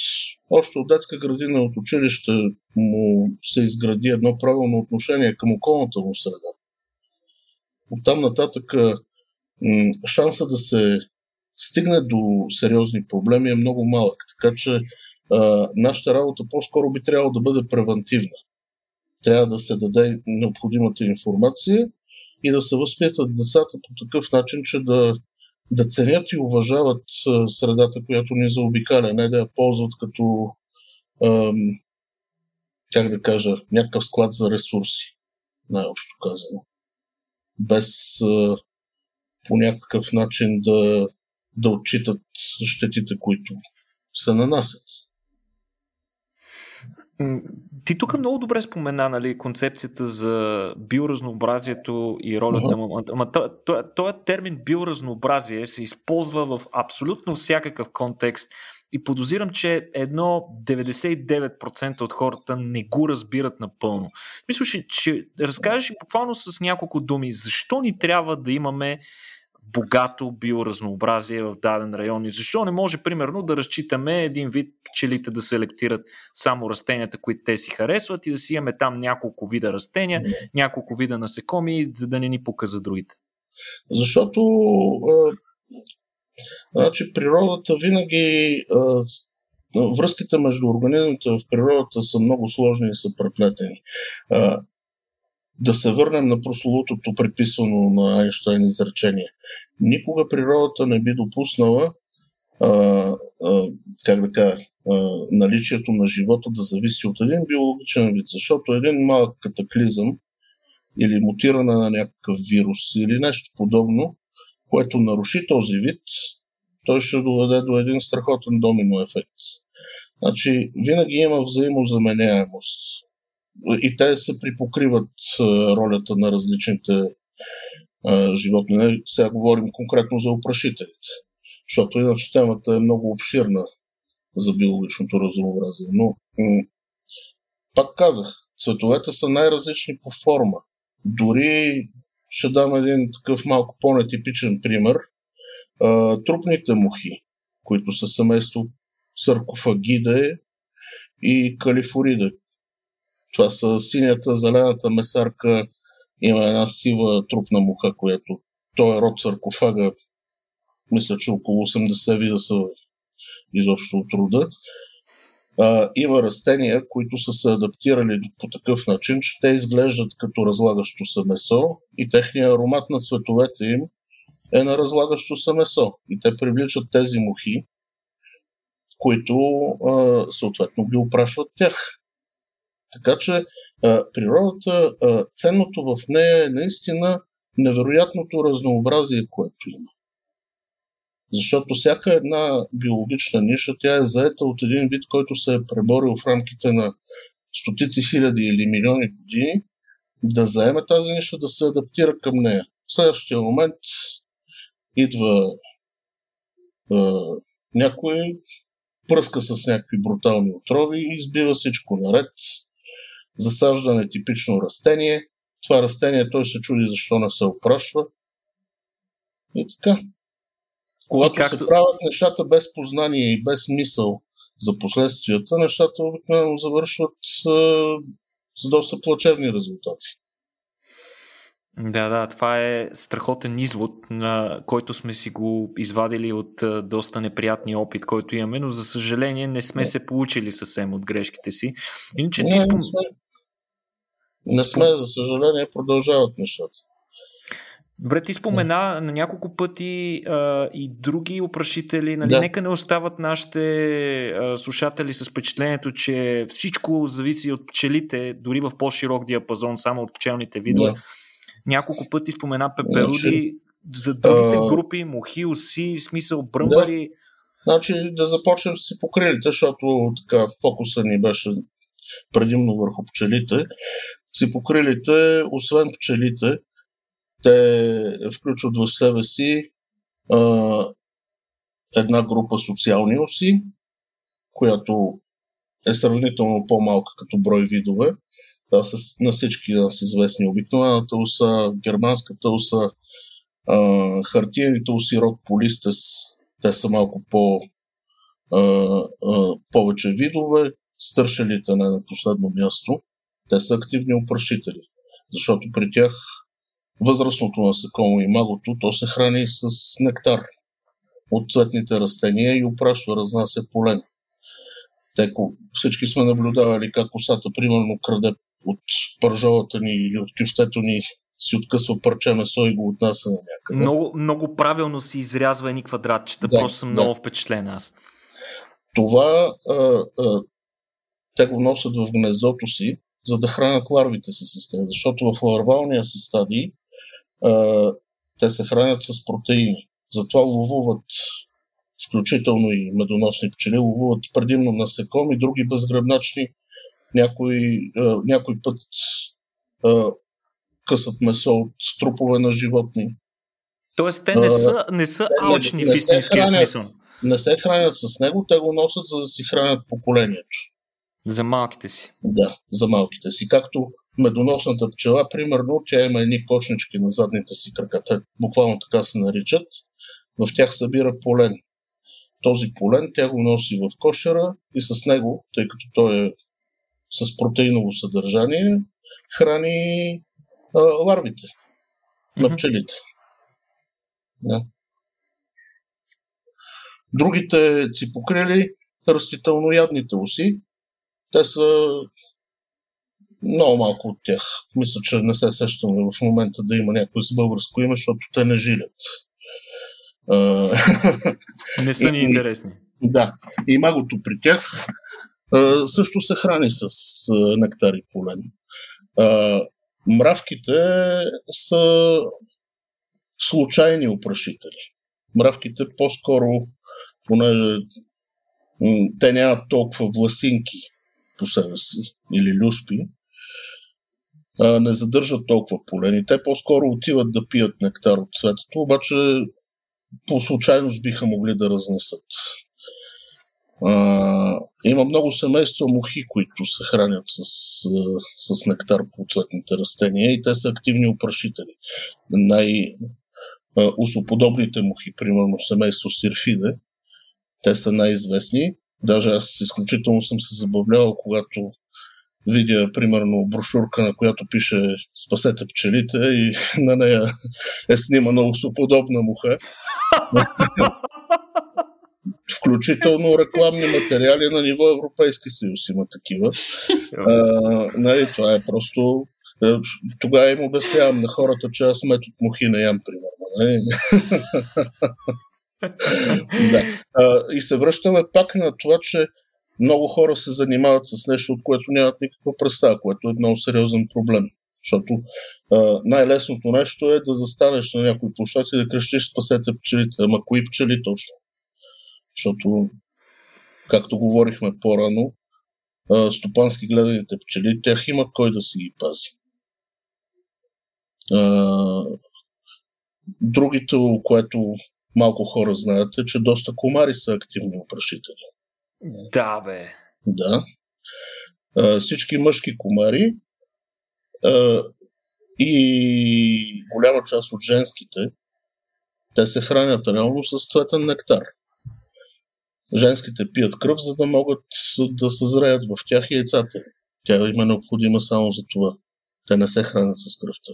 още от детска градина, от училище му се изгради едно правилно отношение към околната му среда, от там нататък шанса да се стигне до сериозни проблеми е много малък. Така че а, нашата работа по-скоро би трябвало да бъде превентивна трябва да се даде необходимата информация и да се възпитат децата по такъв начин, че да, да ценят и уважават средата, която ни заобикаля, не да я ползват като, ам, как да кажа, някакъв склад за ресурси, най-общо казано. Без а, по някакъв начин да, да отчитат щетите, които се нанасят. Ти тук много добре спомена нали, концепцията за биоразнообразието и ролята му. Ама този термин биоразнообразие се използва в абсолютно всякакъв контекст и подозирам, че едно 99% от хората не го разбират напълно. Мисля, че, че разкажеш буквално с няколко думи, защо ни трябва да имаме богато биоразнообразие в даден район. И защо не може, примерно, да разчитаме един вид пчелите да селектират само растенията, които те си харесват и да си имаме там няколко вида растения, няколко вида насекоми, за да не ни показа другите. Защото а, значи, природата винаги а, връзките между организмите в природата са много сложни и са преплетени да се върнем на прословутото приписано на Айнштайн изречение. Никога природата не би допуснала а, а, как да кажа, наличието на живота да зависи от един биологичен вид, защото един малък катаклизъм или мутиране на някакъв вирус или нещо подобно, което наруши този вид, той ще доведе до един страхотен домино ефект. Значи, винаги има взаимозаменяемост. И те се припокриват ролята на различните животни. Сега говорим конкретно за опрашителите, защото иначе темата е много обширна за биологичното разнообразие. Но, пак казах, цветовете са най-различни по форма. Дори ще дам един такъв малко по-нетипичен пример. трупните мухи, които са семейство саркофагиде и калифориде. Това са синята, зелената месарка, има една сива трупна муха, която той е род саркофага, мисля, че около 80 вида са изобщо от рода. А, има растения, които са се адаптирали по такъв начин, че те изглеждат като разлагащо се месо и техният аромат на цветовете им е на разлагащо се месо. И те привличат тези мухи, които а, съответно ги опрашват тях. Така че природата, ценното в нея е наистина невероятното разнообразие, което има. Защото всяка една биологична ниша, тя е заета от един вид, който се е преборил в рамките на стотици хиляди или милиони години, да заеме тази ниша, да се адаптира към нея. В следващия момент идва е, някой, пръска с някакви брутални отрови и избива всичко наред. Засаждане типично растение. Това растение той се чуди защо не се опрашва. И така. Когато както... се правят нещата без познание и без мисъл за последствията, нещата обикновено завършват е, с доста плачевни резултати. Да, да, това е страхотен извод, на който сме си го извадили от доста неприятния опит, който имаме, но за съжаление не сме се получили съвсем от грешките си. Иначе не, спом... не, сме. Не сме, за съжаление, продължават нещата. Добре, ти спомена на няколко пъти а, и други опрашители. Нали? Да. Нека не остават нашите а, слушатели с впечатлението, че всичко зависи от пчелите, дори в по-широк диапазон, само от пчелните видове. Да. Няколко пъти спомена пеперуди, значи, за другите а... групи, мухи, оси, смисъл бръмбари. Да. Значи да започнем с покрилите, защото така фокуса ни беше предимно върху пчелите. Си покрилите, освен пчелите, те включват в себе си а, една група социални оси, която е сравнително по-малка като брой видове. Да, с, на всички нас известни. Обикновената уса, германската уса, а, хартияните уси род полистес, те са малко по, а, а, повече видове. Стършелите не на последно място. Те са активни опрашители, защото при тях възрастното насекомо и магото, то се храни с нектар от цветните растения и опрашва, разнася полен. Те, всички сме наблюдавали как косата, примерно, краде от пържолата ни или от кюфтето ни си откъсва парче месо и го отнася на някъде. Много, много правилно си изрязва едни квадратчета. Да, Просто съм да. много впечатлен аз. Това а, а, те го носят в гнездото си, за да хранят ларвите си с тях. Защото в ларвалния си стадий а, те се хранят с протеини. Затова ловуват, включително и медоносни пчели, ловуват предимно насекоми, други безгръбначни, някой, а, някой път а, късат месо от трупове на животни. Тоест те не са, не са алчни в истинския смисъл. Не се хранят с него, те го носят, за да си хранят поколението. За малките си. Да, за малките си. Както медоносната пчела, примерно, тя има едни кошнички на задните си крака. Те буквално така се наричат. В тях събира полен. Този полен тя го носи в кошера и с него, тъй като той е с протеиново съдържание, храни а, ларвите на пчелите. Да. Другите ципокрили, растителноядните оси, те са много малко от тях. Мисля, че не се сещаме в момента да има някой с българско име, защото те не жилят. Не са ни интересни. Да, има гото при тях. А, също се храни с а, нектар и полен. А, мравките са случайни опрашители. Мравките по-скоро, понеже м, те нямат толкова власинки по себе си или люспи, а, не задържат толкова полени. Те по-скоро отиват да пият нектар от цветето, обаче по случайност биха могли да разнесат. А, има много семейства мухи, които се хранят с, с нектар по цветните растения и те са активни опрашители. Най- усоподобните мухи, примерно семейство сирфиде, те са най-известни. Даже аз изключително съм се забавлявал, когато видя, примерно, брошурка, на която пише Спасете пчелите и на нея е снимана усоподобна муха. Включително рекламни материали на ниво Европейски съюз има такива. А, нали, това е просто е, тогава им обяснявам на хората, че аз мет от мухи не ям, примерно. Не? да. А, и се връщаме пак на това, че много хора се занимават с нещо, от което нямат никаква представа, което е много сериозен проблем. Защото а, най-лесното нещо е да застанеш на някой площад и да крещиш спасете пчелите. Ама кои пчели точно? Защото, както говорихме по-рано, а, стопански гледаните пчели, тях имат кой да си ги пази. А, другото, което малко хора знаят, е, че доста комари са активни опрашители. Да, бе. Да. А, всички мъжки комари а, и голяма част от женските, те се хранят реално с цветен нектар. Женските пият кръв, за да могат да съзреят в тях яйцата. Тя им е необходима само за това. Те не се хранят с кръвта.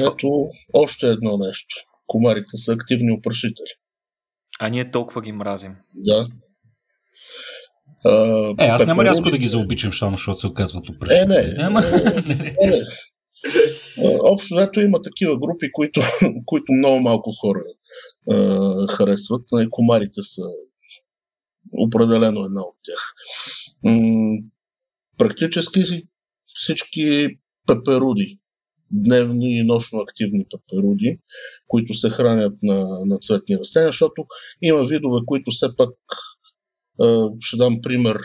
Ето още едно нещо. Комарите са активни опрашители. А ние толкова ги мразим. Да. А, е, аз няма рязко да ги заобичам, защото се оказват опрашители. Е, не. Няма. Е, не. Общо взето има такива групи, които, които много малко хора а, харесват. Нали, комарите са определено една от тях. М- практически всички пеперуди дневни и нощно активни пеперуди, които се хранят на, на цветни растения, защото има видове, които все пак, ще дам пример,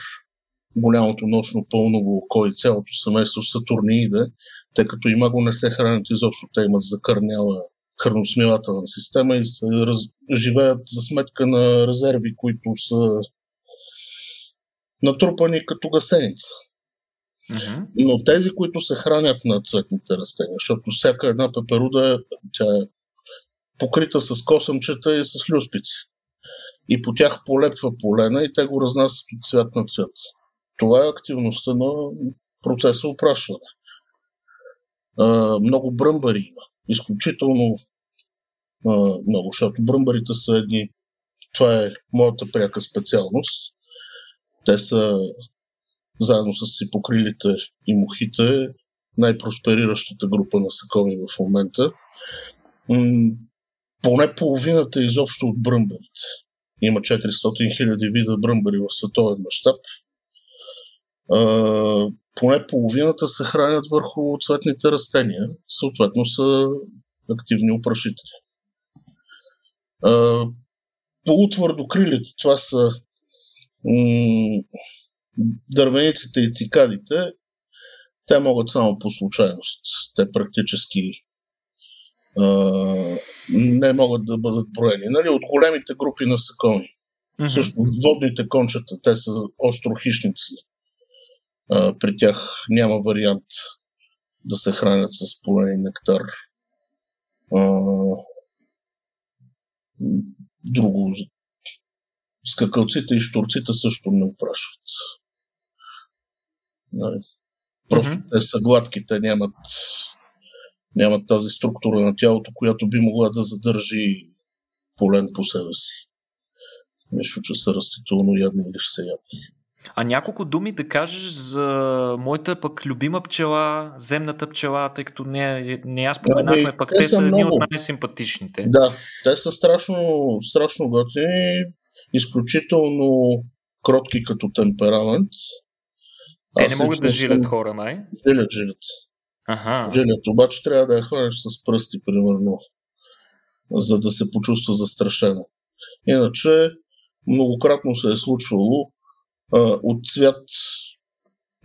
голямото нощно пълново око и цялото семейство Сатурнииде, тъй като има го не се хранят изобщо, те имат закърняла храносмилателна система и се раз, живеят за сметка на резерви, които са натрупани като гасеница. Но тези, които се хранят на цветните растения, защото всяка една пеперуда тя е покрита с косъмчета и с люспици. И по тях полепва полена и те го разнасят от цвят на цвят. Това е активността на процеса опрашване. А, много бръмбари има. Изключително а, много, защото бръмбарите са едни. Това е моята пряка специалност. Те са заедно с сипокрилите и мухите, най-проспериращата група насекоми в момента. М- поне половината изобщо от бръмбарите. Има 400 хиляди вида бръмбари в световен мащаб. поне половината се хранят върху цветните растения, съответно са активни опрашители. полутвърдокрилите, това са м- дървениците и цикадите, те могат само по случайност. Те практически а, не могат да бъдат броени. Нали, от големите групи насекоми. Mm-hmm. Също водните кончета, те са острохищници. А, при тях няма вариант да се хранят с полен нектар. А, друго. Скакалците и штурците също не опрашват. Нали? Просто mm-hmm. те са гладки, те нямат, нямат тази структура на тялото, която би могла да задържи полен по себе си. Нещо, че са растително ядни или всеядни. А няколко думи да кажеш за моята пък любима пчела, земната пчела, тъй като не, не аз споменахме, ами, пък те, те са едни от най-симпатичните. Да, те са страшно, страшно готини, изключително кротки като темперамент. Те не могат да жилят хора, най? Жилят, жилят. Ага. Жилят, обаче трябва да я хванеш с пръсти, примерно, за да се почувства застрашено. Иначе, многократно се е случвало а, от цвят,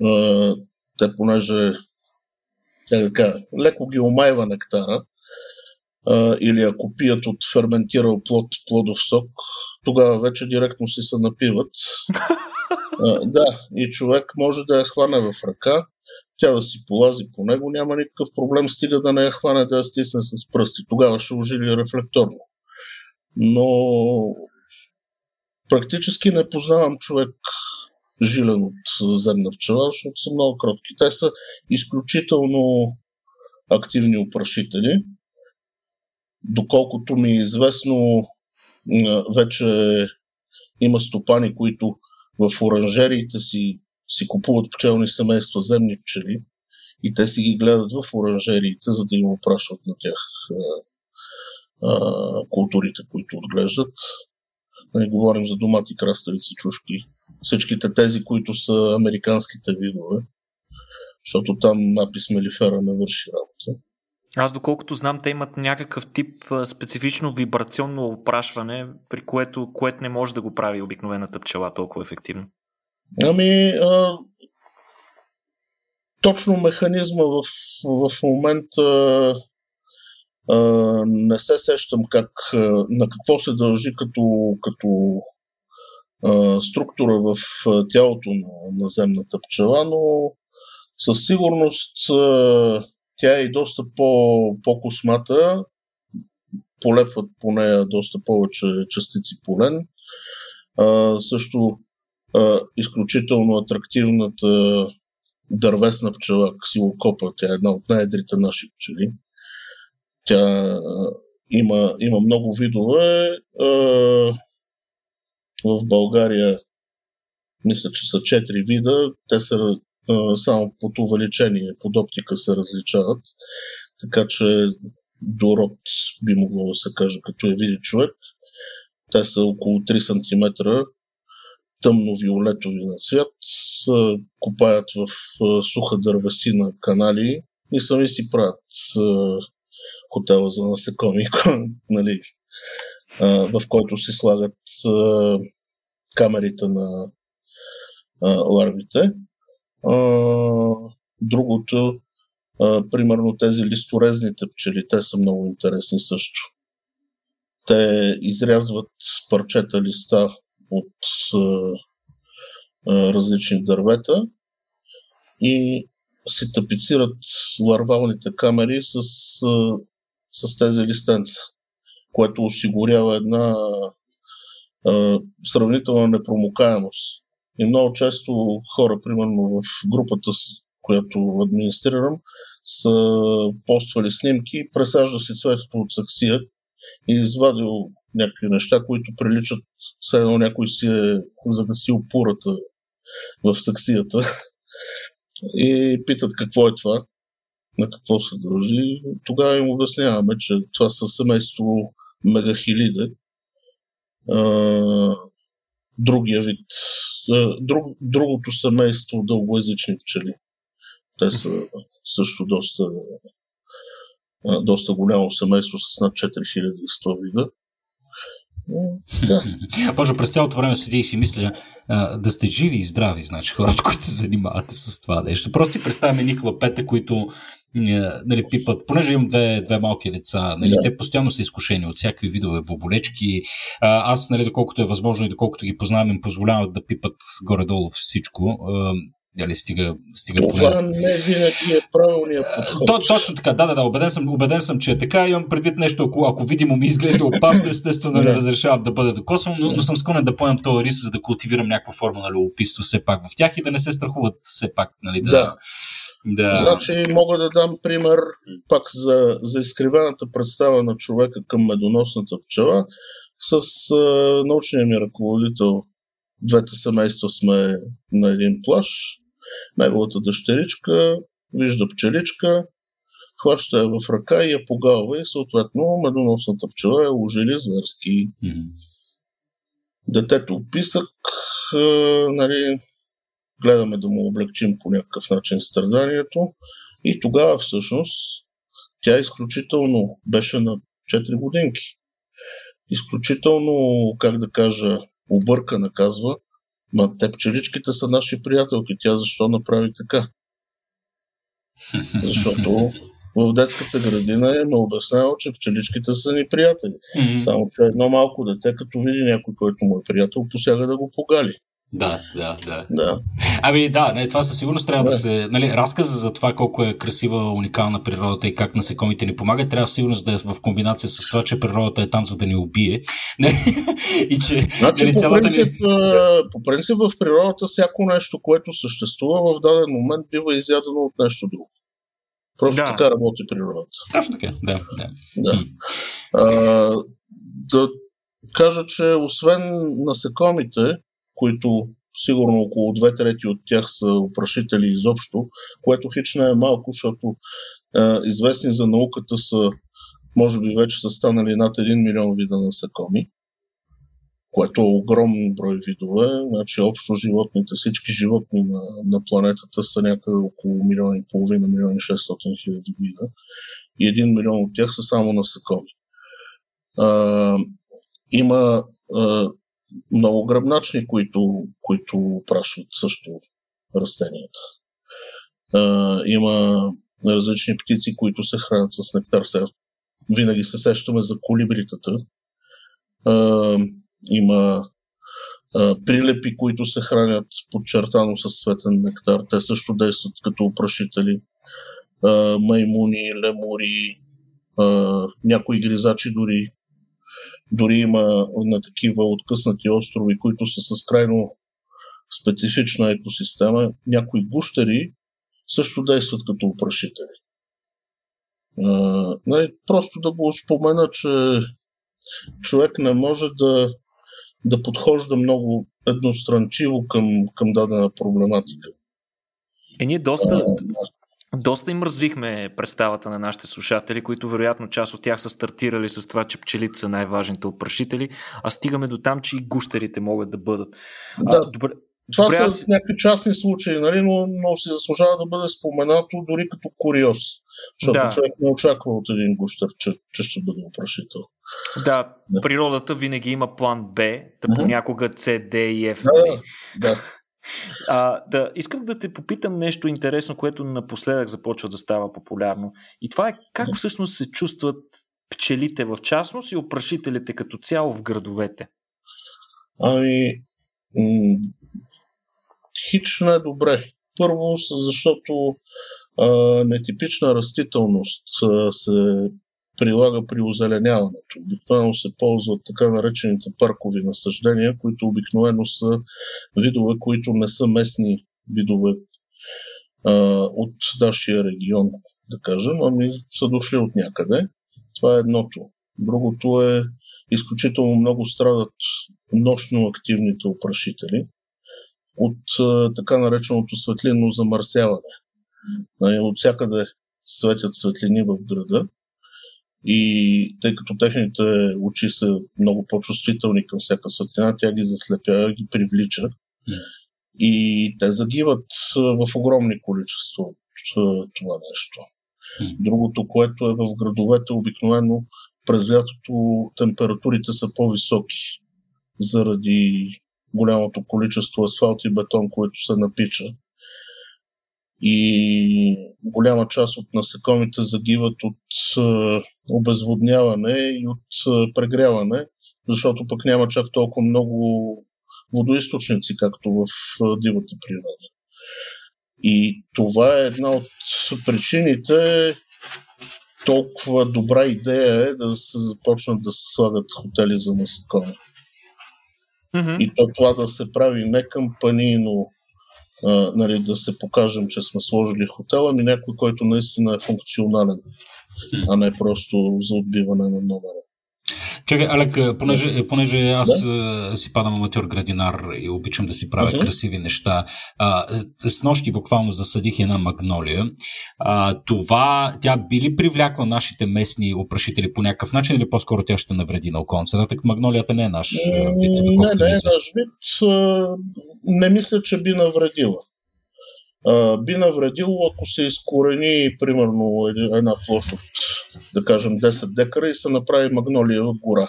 а, те понеже така, леко ги омайва нектара, а, или ако пият от ферментирал плод, плодов сок, тогава вече директно си се напиват. Да, и човек може да я хване в ръка, тя да си полази по него, няма никакъв проблем, стига да не я хване да я стисне с пръсти. Тогава ще ожили рефлекторно. Но практически не познавам човек жилен от земна пчела, защото са много кротки. Те са изключително активни опрашители. Доколкото ми е известно, вече има стопани, които в оранжериите си, си купуват пчелни семейства, земни пчели, и те си ги гледат в оранжериите, за да им опрашват на тях а, културите, които отглеждат. Не говорим за домати, краставици, чушки. Всичките тези, които са американските видове, защото там апис мелифера не върши работа. Аз доколкото знам, те имат някакъв тип специфично вибрационно опрашване, при което, което не може да го прави обикновената пчела толкова ефективно. Ами, а, точно механизма в, в момента а, не се сещам как, на какво се дължи като, като а, структура в тялото на, на земната пчела, но със сигурност а, тя е и доста по, по-космата, полепват по нея доста повече частици полен. А, също а, изключително атрактивната дървесна пчела, ксилокопа, тя е една от най-едрите наши пчели. Тя а, има, има много видове. А, в България мисля, че са четири вида. Те са само под увеличение, под оптика се различават. Така че до род би могло да се каже, като я види човек. Те са около 3 см, тъмно-виолетови на цвят, копаят в суха дървесина канали и сами си правят хотела за насекоми, нали, в който си слагат камерите на ларвите. Другото, а, примерно тези листорезните пчели, те са много интересни също. Те изрязват парчета листа от а, а, различни дървета и си тапицират ларвалните камери с, а, с тези листенца, което осигурява една а, сравнителна непромокаемост и много често хора, примерно в групата, която администрирам, са поствали снимки, пресажда си цветето от саксия и извадил някакви неща, които приличат, все едно някой си е загасил пурата в саксията и питат какво е това, на какво се дължи. Тогава им обясняваме, че това са семейство мегахилиде, другия вид, друг, другото семейство дългоязични пчели. Те са също доста, доста голямо семейство с над 4100 вида. Да. Боже, през цялото време седи и си мисля да сте живи и здрави, значи хората, които се занимавате с това нещо. Просто си представяме ни хлапета, които нали, пипат, понеже имам две, две малки деца, нали, да. те постоянно са изкушени от всякакви видове боболечки. Аз, нали, доколкото е възможно и доколкото ги познавам, им позволяват да пипат горе-долу всичко. Дали стига, стига Това поне... не винаги е правилният подход. То, точно така, да, да, да, убеден съм, убеден съм, че е така. Имам предвид нещо, ако, ако видимо ми изглежда опасно, естествено не разрешавам да бъде докосван, но, но съм склонен да поемам този риск, за да култивирам някаква форма на любопитство все пак в тях и да не се страхуват все пак, нали, да, да. Да. Значи мога да дам пример пак за, за изкривената представа на човека към медоносната пчела с а, научния ми ръководител двете семейства сме на един плаш. Неговата дъщеричка вижда пчеличка, хваща я в ръка и я погалва и съответно медоносната пчела я ужили зверски. Мгм. Детето описък, е, нали, гледаме да му облегчим по някакъв начин страданието и тогава всъщност тя изключително беше на 4 годинки. Изключително, как да кажа, объркана казва, ма те пчеличките са наши приятелки, тя защо направи така? Защото в детската градина е ме обясняло, че пчеличките са ни приятели. Мгм. Само, че едно малко дете, като види някой, който му е приятел, посяга да го погали. Да, да, да. Да. Ами да, не, това със сигурност трябва да, Да. се... Нали, разказа за това колко е красива, уникална природата и как насекомите ни помагат, трябва със сигурност да е в комбинация с това, че природата е там за да ни убие. Не? и че Значи, нали, по, принцип, ни... по принцип в природата всяко нещо, което съществува в даден момент бива изядено от нещо друго. Просто Да. така работи природата. Точно така, да. да. Да. А, да кажа, че освен насекомите, които сигурно около две трети от тях са опрашители изобщо, което хич не е малко, защото а, известни за науката са, може би вече са станали над 1 милион вида насекоми, което е огромен брой видове. Значи общо животните, всички животни на, на планетата са някъде около милион и половина, милион и 600 хиляди вида и един милион от тях са само насекоми. А, има а, много гръбначни, които, които опрашват също растенията. А, има различни птици, които се хранят с нектар. Сега винаги се сещаме за колибритата. А, има а, прилепи, които се хранят подчертано с цветен нектар. Те също действат като опрашители. А, маймуни, лемури, а, някои гризачи дори. Дори има на такива откъснати острови, които са с крайно специфична екосистема. Някои гущери също действат като опрашители. Нали, просто да го спомена, че човек не може да, да подхожда много едностранчиво към, към дадена проблематика. Е, ние доста, доста им развихме представата на нашите слушатели, които вероятно част от тях са стартирали с това, че пчелите са най-важните опрашители, а стигаме до там, че и гущерите могат да бъдат. Да, а, добре, Това добре, са аз- някакви частни случаи, нали, но, но си заслужава да бъде споменато дори като куриоз. Защото Да. човек не очаква от един гущер, че, че ще бъде опрашител. Да, Да. природата винаги има план Б, да понякога С, Д и Ф. Да, да. А, да, искам да те попитам нещо интересно, което напоследък започва да става популярно. И това е как всъщност се чувстват пчелите в частност и опрашителите като цяло в градовете. Ами, м- хич не е добре. Първо, защото а, нетипична растителност а, се прилага при озеленяването. Обикновено се ползват така наречените паркови насъждения, които обикновено са видове, които не са местни видове а, от нашия регион, да кажем, ами са дошли от някъде. Това е едното. Другото е изключително много страдат нощно активните опрашители от а, така нареченото светлинно замърсяване. Нали, От всякъде светят светлини в града и тъй като техните очи са много по-чувствителни към всяка светлина, тя ги заслепява, ги привлича и те загиват в огромни количества от това нещо. Другото, което е в градовете, обикновено през лятото температурите са по-високи заради голямото количество асфалт и бетон, което се напича. И голяма част от насекомите загиват от е, обезводняване и от е, прегряване, защото пък няма чак толкова много водоисточници, както в е, дивата природа. И това е една от причините толкова добра идея е да се започнат да се слагат хотели за насекоми. Мгм. И то това да се прави не кампанийно, а, нали, да се покажем, че сме сложили хотел, ами някой, който наистина е функционален, а не просто за отбиване на номера. Чакай, Алек, понеже, понеже аз да? си падам аматьор градинар и обичам да си правя uh-huh. красиви неща, а, с нощи буквално засадих една магнолия. А, това, тя би ли привлякла нашите местни опрашители по някакъв начин или по-скоро тя ще навреди на околната среда, магнолията не е наш вид? Не, не е наш вид. Не мисля, че би навредила би навредило, ако се изкорени примерно една площ от, да кажем, 10 декара и се направи магнолиева гора.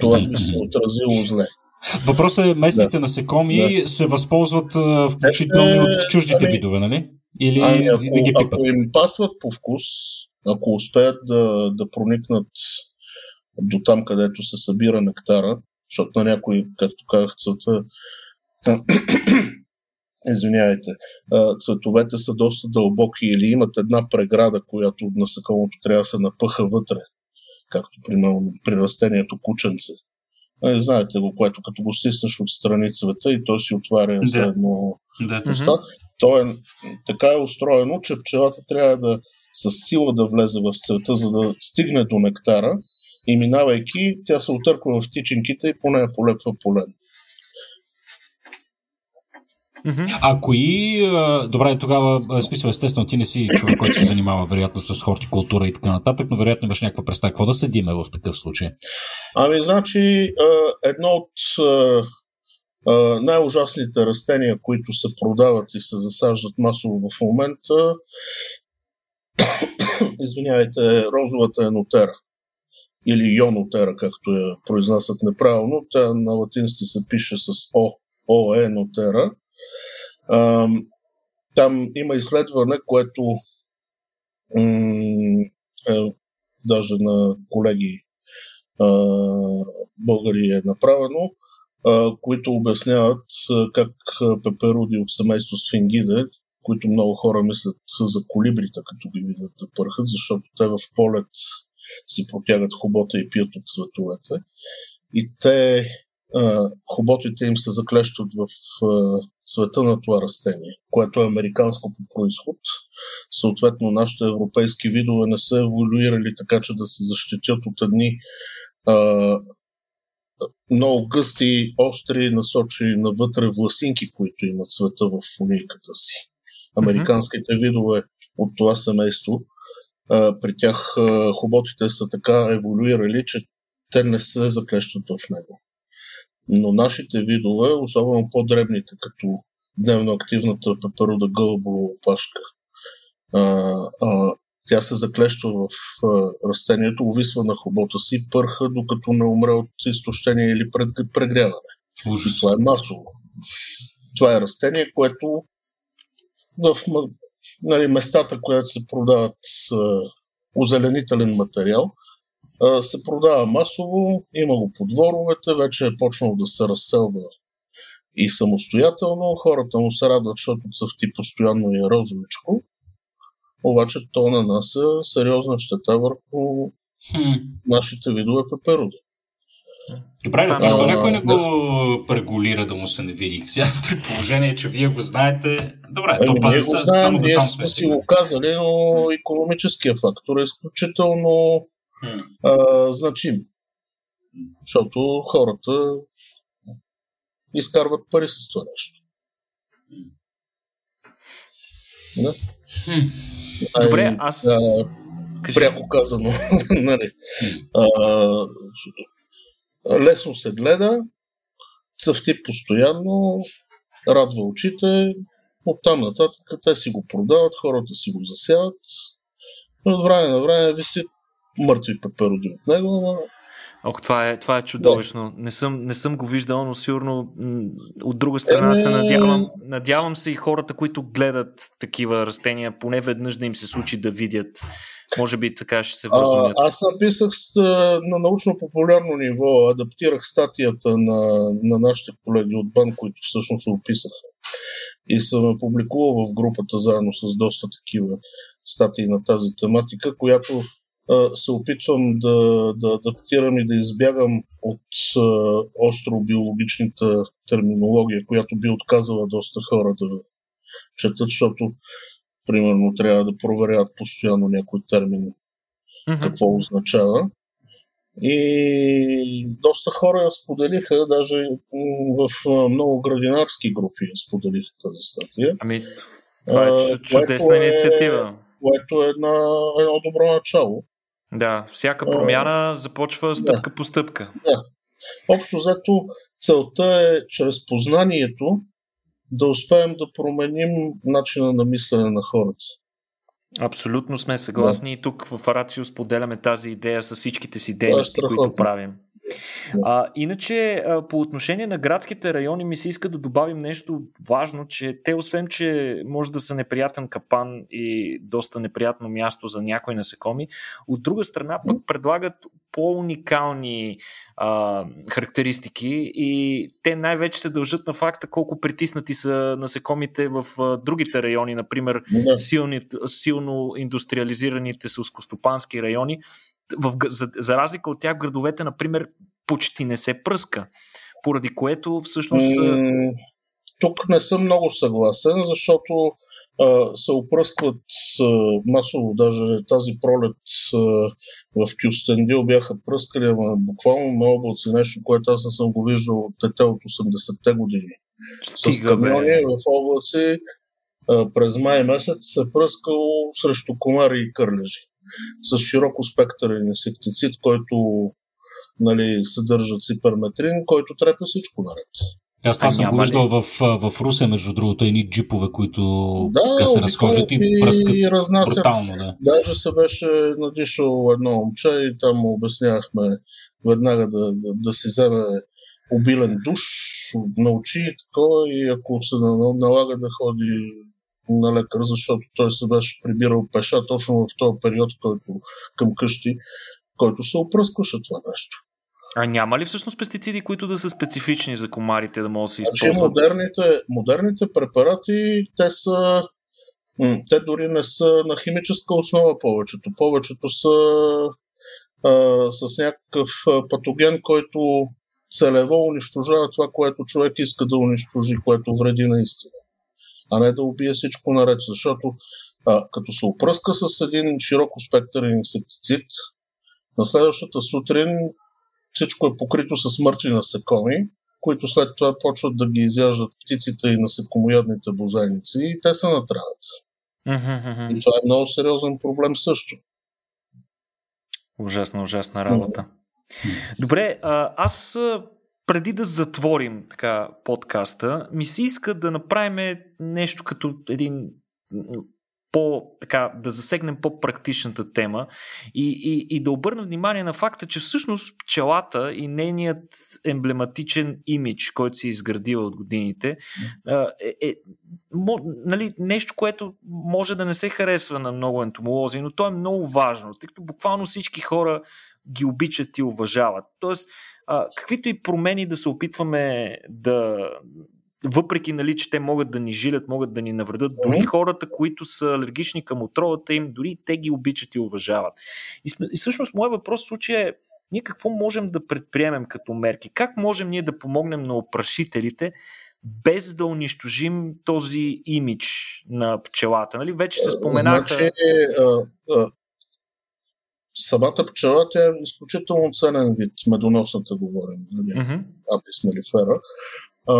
Това би се отразило зле. Въпросът е, местните да. насекоми да. се възползват включително от чуждите ами, видове, нали? Или ами, ако, да ги пипат? Ако им пасват по вкус, ако успеят да, да проникнат до там, където се събира нектара, защото на някои, както казах, целта извинявайте, цветовете са доста дълбоки или имат една преграда, която от насекомото трябва да се напъха вътре, както примерно при растението кученце. Не, знаете го, което като го стиснеш от страни цвета и той си отваря да. едно да. уста. То е, така е устроено, че пчелата трябва да с сила да влезе в цвета, за да стигне до нектара и минавайки, тя се отърква в тичинките и по нея полепва полен. Mm-hmm. А кои... Добре, тогава, смисъл, естествено, ти не си човек, който се занимава, вероятно, с хортикултура и така нататък, но вероятно имаш някаква представа. Какво да седиме в такъв случай? Ами, значи, едно от най-ужасните растения, които се продават и се засаждат масово в момента, извинявайте, розовата енотера или йонотера, както я произнасят неправилно. Тя на латински се пише с О, О е Там има изследване, което е, даже на колеги българи е направено, които обясняват как пеперуди от семейство сфингиде, които много хора мислят за колибрита, като ги видят да пърхат, защото те в полет си протягат хобота и пият от цветовете. И те, хоботите им се заклещат в цвета на това растение, което е американско по происход. Съответно, нашите европейски видове не са еволюирали така, че да се защитят от едни а, много гъсти, остри, насочени навътре власинки, които имат цвета в фунийката си. Американските видове от това семейство, а, при тях а, хоботите са така еволюирали, че те не се заклещат в него. Но нашите видове, особено по-дребните, като дневно активната пеперуда гълбова опашка, а, а, тя се заклещва в а, растението, увисва на хобота си и пърха, докато не умре от изтощение или прегряване. Ужас. Това е масово. Това е растение, което в нали, местата, които се продават а, озеленителен материал, се продава масово, има го по дворовете, вече е почнал да се разселва и самостоятелно. Хората му се радват, защото цъфти постоянно и е розовичко. Обаче то нанася сериозна щета върху хм. нашите видове пеперуди. Добре, това защо някой не го регулира да му се не види? Сега при положение, че вие го знаете, добре, ами, то ние го знаем, само ние сме си го казали, но економическия фактор е изключително а, значим. Защото хората изкарват пари с това нещо. Да? Добре, аз... А, пряко казано. нали, а, лесно се гледа, цъфти постоянно, радва очите, оттам нататък те си го продават, хората си го засяват. Но от време на време виси мъртви пепероди от него, но Ох, това е, това е чудовищно. Не съм, не съм го виждал, но сигурно от друга страна се надявам. Надявам се и хората, които гледат такива растения, поне веднъж да им се случи да видят. Може би така ще се вразумят. Аз написах на научно-популярно ниво, адаптирах статията на, на нашите колеги от БАН, които всъщност се описаха. И съм публикувал в групата заедно с доста такива статии на тази тематика, която се опитвам да, да адаптирам и да избягам от остро-биологичната терминология, която би отказала доста хора да четат, защото примерно трябва да проверяват постоянно някой термин mm-hmm. какво означава. И доста хора я споделиха, даже в много градинарски групи я споделиха тази статия. Ами, това е чудесна е, инициатива. Което е една, едно добро начало. Да, всяка промяна а, започва стъпка да, по стъпка. Да. Общо взето, целта е чрез познанието да успеем да променим начина на мислене на хората. Абсолютно сме съгласни да. и тук в Арацио споделяме тази идея с всичките си дейности, е които правим. А, иначе, по отношение на градските райони, ми се иска да добавим нещо важно, че те, освен, че може да са неприятен капан и доста неприятно място за някои насекоми, от друга страна пък предлагат по-уникални а, характеристики и те най-вече се дължат на факта колко притиснати са насекомите в а, другите райони, например да. силни, силно индустриализираните сълскостопански райони. В, за, за разлика от тях, градовете, например, почти не се пръска, поради което всъщност. тук не съм много съгласен, защото а, се опръскват а, масово, даже тази пролет а, в Кюстендил бяха пръскали, ама буквално на облаци, нещо, което аз не съм го виждал от дете от 80-те години. Стига, С камиони в облаци а, през май месец се пръскало срещу комари и кърлежи с широко спектърен инсектицид, който нали, съдържа циперметрин, който трепе всичко наред. Аз това съм го виждал в, в Русе, между другото, едни джипове, които да, се разхождат и пръскат и брутално. Да. Даже се беше надишал едно момче и там му обяснявахме веднага да, да, да си вземе обилен душ, научи и такова и ако се налага да ходи на лекар, защото той се беше прибирал пеша точно в този период, който към къщи, който се опръскваше това нещо. А няма ли всъщност пестициди, които да са специфични за комарите, да могат да се използват? Значи, модерните, модерните препарати, те са те дори не са на химическа основа повечето. Повечето са а, с някакъв патоген, който целево унищожава това, което човек иска да унищожи, което вреди наистина. А не да убие всичко наред. Защото а, като се опръска с един широко спектърен инсектицид, на следващата сутрин всичко е покрито с мъртви насекоми, които след това почват да ги изяждат птиците и насекомоядните бозайници и те се натравят. Mm-hmm. И това е много сериозен проблем също. Ужасна, ужасна работа. Mm-hmm. Добре, аз преди да затворим така подкаста, ми се иска да направим нещо като един по, така, да засегнем по-практичната тема и, и, и да обърнем внимание на факта, че всъщност пчелата и нейният емблематичен имидж, който се изградива от годините, е, е мо, нали, нещо, което може да не се харесва на много ентомолози, но то е много важно, тъй като буквално всички хора ги обичат и уважават. Тоест, а, каквито и промени да се опитваме да, въпреки, нали, че те могат да ни жилят, могат да ни навредят, дори хората, които са алергични към отровата им, дори те ги обичат и уважават. И, и всъщност, моят въпрос в случая е, ние какво можем да предприемем като мерки? Как можем ние да помогнем на опрашителите, без да унищожим този имидж на пчелата? Нали? Вече се споменаха... Значи, а, а, самата пчела тя е изключително ценен вид, медоносната говорим, нали? Uh-huh. Апис мелифера а,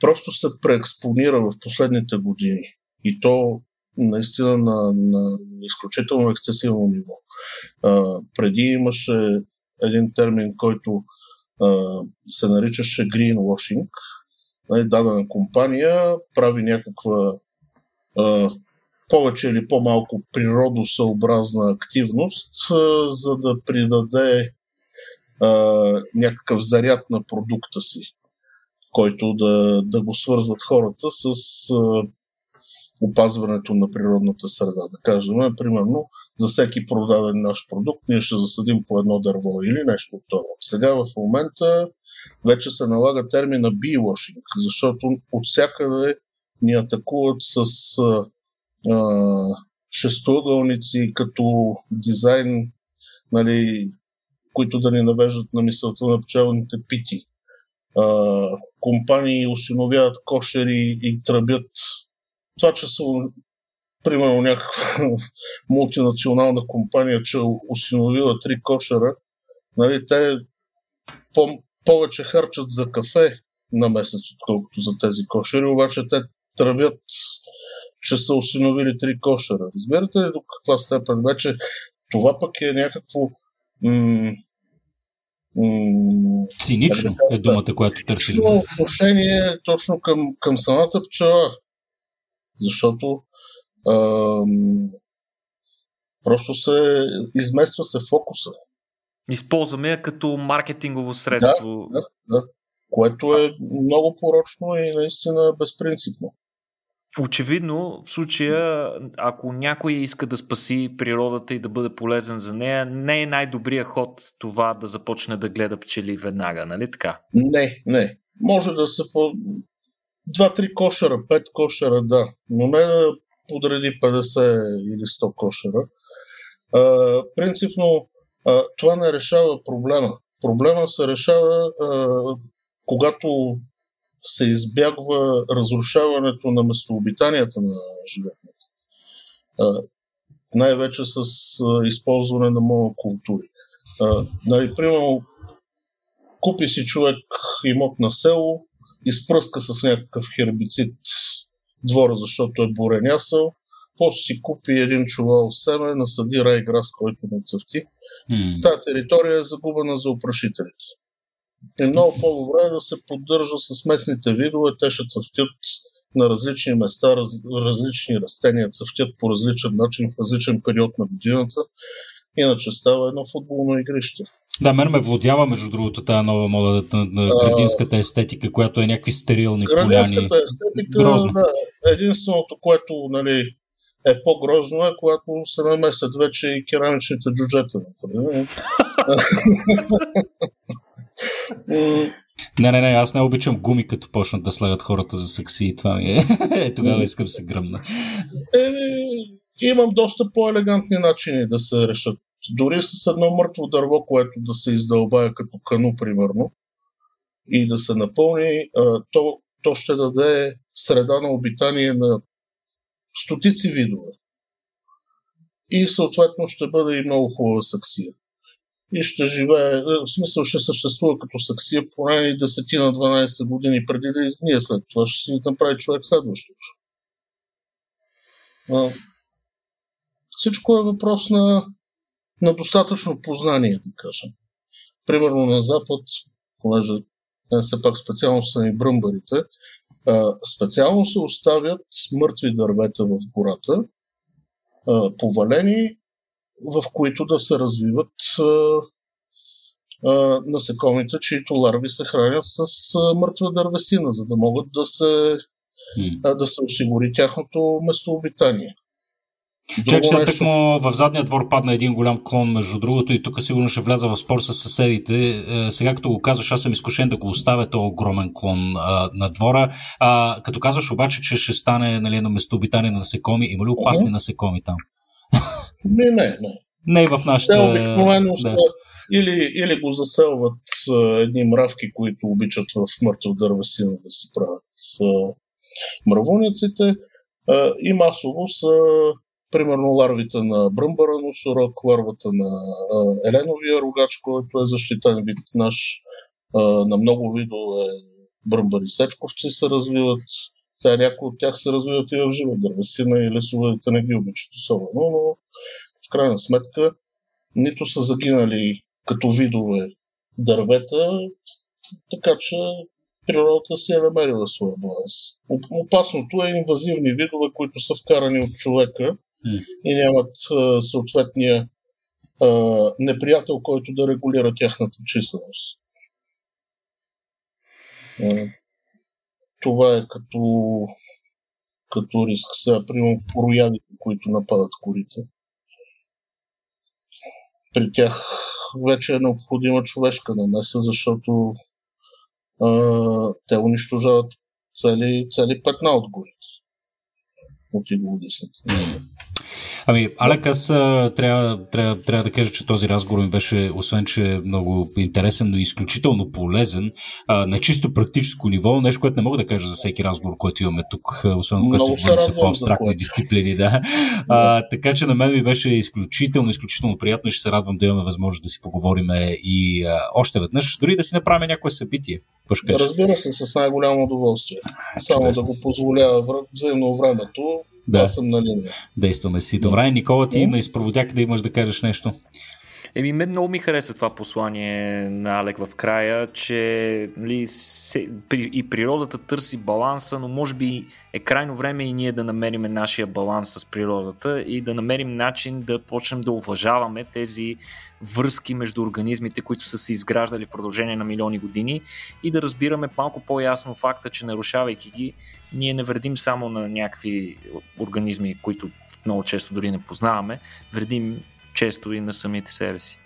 просто се преекспонира в последните години. И то наистина на, на изключително ексцесивно ниво. А, преди имаше един термин, който а, се наричаше greenwashing. Нали, дадена компания прави някаква а, повече или по-малко природосъобразна активност, за да придаде а, някакъв заряд на продукта си който да, да го свързват хората с а, опазването на природната среда. Да кажем, примерно, за всеки продаден наш продукт ние ще засадим по едно дърво или нещо от това. Сега в момента вече се налага термина beewashing, защото от всякъде ни атакуват с шестоъгълници като дизайн, нали, които да ни навеждат на мисълта на пчелните пити а, компании осиновяват кошери и тръбят. Това, че са примерно някаква мултинационална компания, че осиновила три кошера, Нали, те по- повече харчат за кафе на месец, отколкото за тези кошери, обаче те тръбят, че са осиновили три кошера. Разбирате ли до каква степен? Вече това пък е някакво м- м- Цинично е думата, която търсим. лично отношение точно към, към самата пчела. Защото ам, просто се измества се фокуса, Използваме я като маркетингово средство. да, да, което е много порочно и наистина безпринципно. Очевидно, в случая, ако някой иска да спаси природата и да бъде полезен за нея, не е най-добрият ход това да започне да гледа пчели веднага, нали така? Не, не. Може да се по... Два-три кошера, пет кошера, да, но не да подреди 50 или 100 кошера. А, принципно, а, това не решава проблема. Проблема се решава, а, когато се избягва разрушаването на местообитанията на животните. Най-вече с използване на монокултури. Нали, примерно, купи си човек имот на село, изпръска с някакъв хербицид двора, защото е буренясъл, после си купи един чувал семе, насъди райграс, който не цъфти. М. Тая територия е загубена за опрашителите. И много по-добре е да се поддържа с местните видове, те ще цъфтят на различни места, раз, различни растения цъфтят по различен начин в различен период на годината. Иначе става едно футболно игрище. Да, мен ме владява, между другото, тази нова мода на, на градинската естетика, която е някакви стерилни поляни. Градинската естетика, Грозно. да, единственото, което нали, е по-грозно е, когато се намесят вече и керамичните джуджета. Не, не, не, аз не обичам гуми, като почнат да слагат хората за сакси и това ми е. е тогава искам се гръмна. е, имам доста по-елегантни начини да се решат. Дори с едно мъртво дърво, което да се издълбая като кану, примерно, и да се напълни, то, то ще даде среда на обитание на стотици видове. И съответно ще бъде и много хубава саксия. И ще живее, е, в смисъл ще съществува като саксия поне и 10 на 12 години преди да изгние след това. Ще си направи човек следващото. А, всичко е въпрос на, на достатъчно познание, да кажем. Примерно на Запад, понеже те все пак специално са и бръмбарите, а, специално се оставят мъртви дървета в гората, а, повалени, в които да се развиват а, а, насекомите, чието ларви се хранят с а, мъртва дървесина, за да могат да се, а, да се осигури тяхното местообитание. Друго сега нещо, тъкмо в задния двор падна един голям клон, между другото, и тук сигурно ще вляза в спор с съседите. Е, сега, като го казваш, аз съм изкушен да го оставя този огромен клон а, на двора. А, като казваш обаче, че ще стане нали, на местообитание на насекоми, има ли опасни Мгм. насекоми там? Не, не, не. Не и в нашата... Те обикновено са да. или, или го заселват а, едни мравки, които обичат в мъртва дървесина да си правят а, мравуниците а, и масово са примерно ларвите на бръмбара носорог, ларвата на а, еленовия рогач, който е защитен вид наш, а, на много видове бръмбари сечковци се развиват. Сега някои от тях се развиват и в жива дървесина и лесовете не ги обичат особено, но в крайна сметка нито са загинали като видове дървета, така че природата си е намерила своя баланс. Оп- Опасното е инвазивни видове, които са вкарани от човека и нямат съответния а, неприятел, който да регулира тяхната численост. Това е като, като риск. Сега, примерно, роядите, които нападат корите при тях вече е необходима човешка намеса, защото а, те унищожават цели, цели петна от горите. От иглодисните. Ами, Алек, аз трябва, трябва, трябва да кажа, че този разговор ми беше, освен че е много интересен, но и изключително полезен а, на чисто практическо ниво, нещо, което не мога да кажа за всеки разговор, който имаме тук, особено когато се върнем по-абстрактни дисциплини. Да. А, така че на мен ми беше изключително, изключително приятно и ще се радвам да имаме възможност да си поговорим и а, още веднъж, дори да си направим някое събитие. Разбира се, с най-голямо удоволствие. Само Чудесно. да го позволява взаимно времето, да. Аз съм на линия. Действаме си. Добре, Никола, ти на изпроводяк да имаш да кажеш нещо. Еми, мен много ми хареса това послание на Алек в края, че нали, се, при, и природата търси баланса, но може би е крайно време и ние да намерим нашия баланс с природата и да намерим начин да почнем да уважаваме тези връзки между организмите, които са се изграждали в продължение на милиони години и да разбираме малко по-ясно факта, че нарушавайки ги, ние не вредим само на някакви организми, които много често дори не познаваме, вредим често и на самите себе си.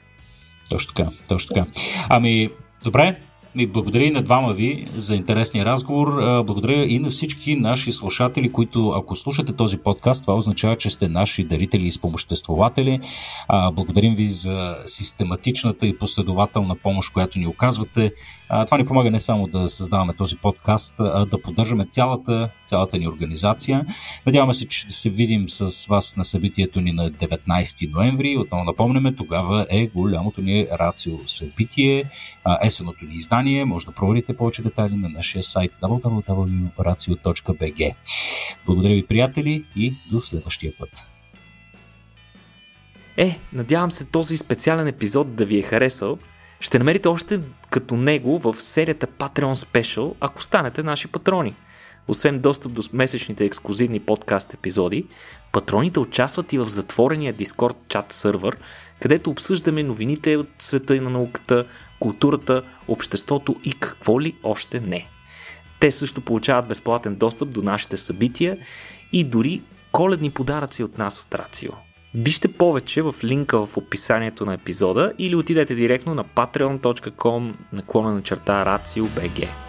Точно така, точно така. Ами, добре, и благодаря и на двама ви за интересния разговор. Благодаря и на всички наши слушатели, които ако слушате този подкаст, това означава, че сте наши дарители и спомоществователи. Благодарим ви за систематичната и последователна помощ, която ни оказвате. Това ни помага не само да създаваме този подкаст, а да поддържаме цялата, цялата ни организация. Надяваме се, че ще се видим с вас на събитието ни на 19 ноември. Отново напомняме, тогава е голямото ни рацио събитие, есеното ни издание съдържание. Може да проверите повече детайли на нашия сайт www.racio.bg. Благодаря ви, приятели, и до следващия път. Е, надявам се този специален епизод да ви е харесал. Ще намерите още като него в серията Patreon Special, ако станете наши патрони. Освен достъп до месечните ексклюзивни подкаст епизоди, патроните участват и в затворения Discord чат сървър, където обсъждаме новините от света и на науката, културата, обществото и какво ли още не. Те също получават безплатен достъп до нашите събития и дори коледни подаръци от нас от Рацио. Вижте повече в линка в описанието на епизода или отидете директно на patreon.com наклона на черта RACIO.BG.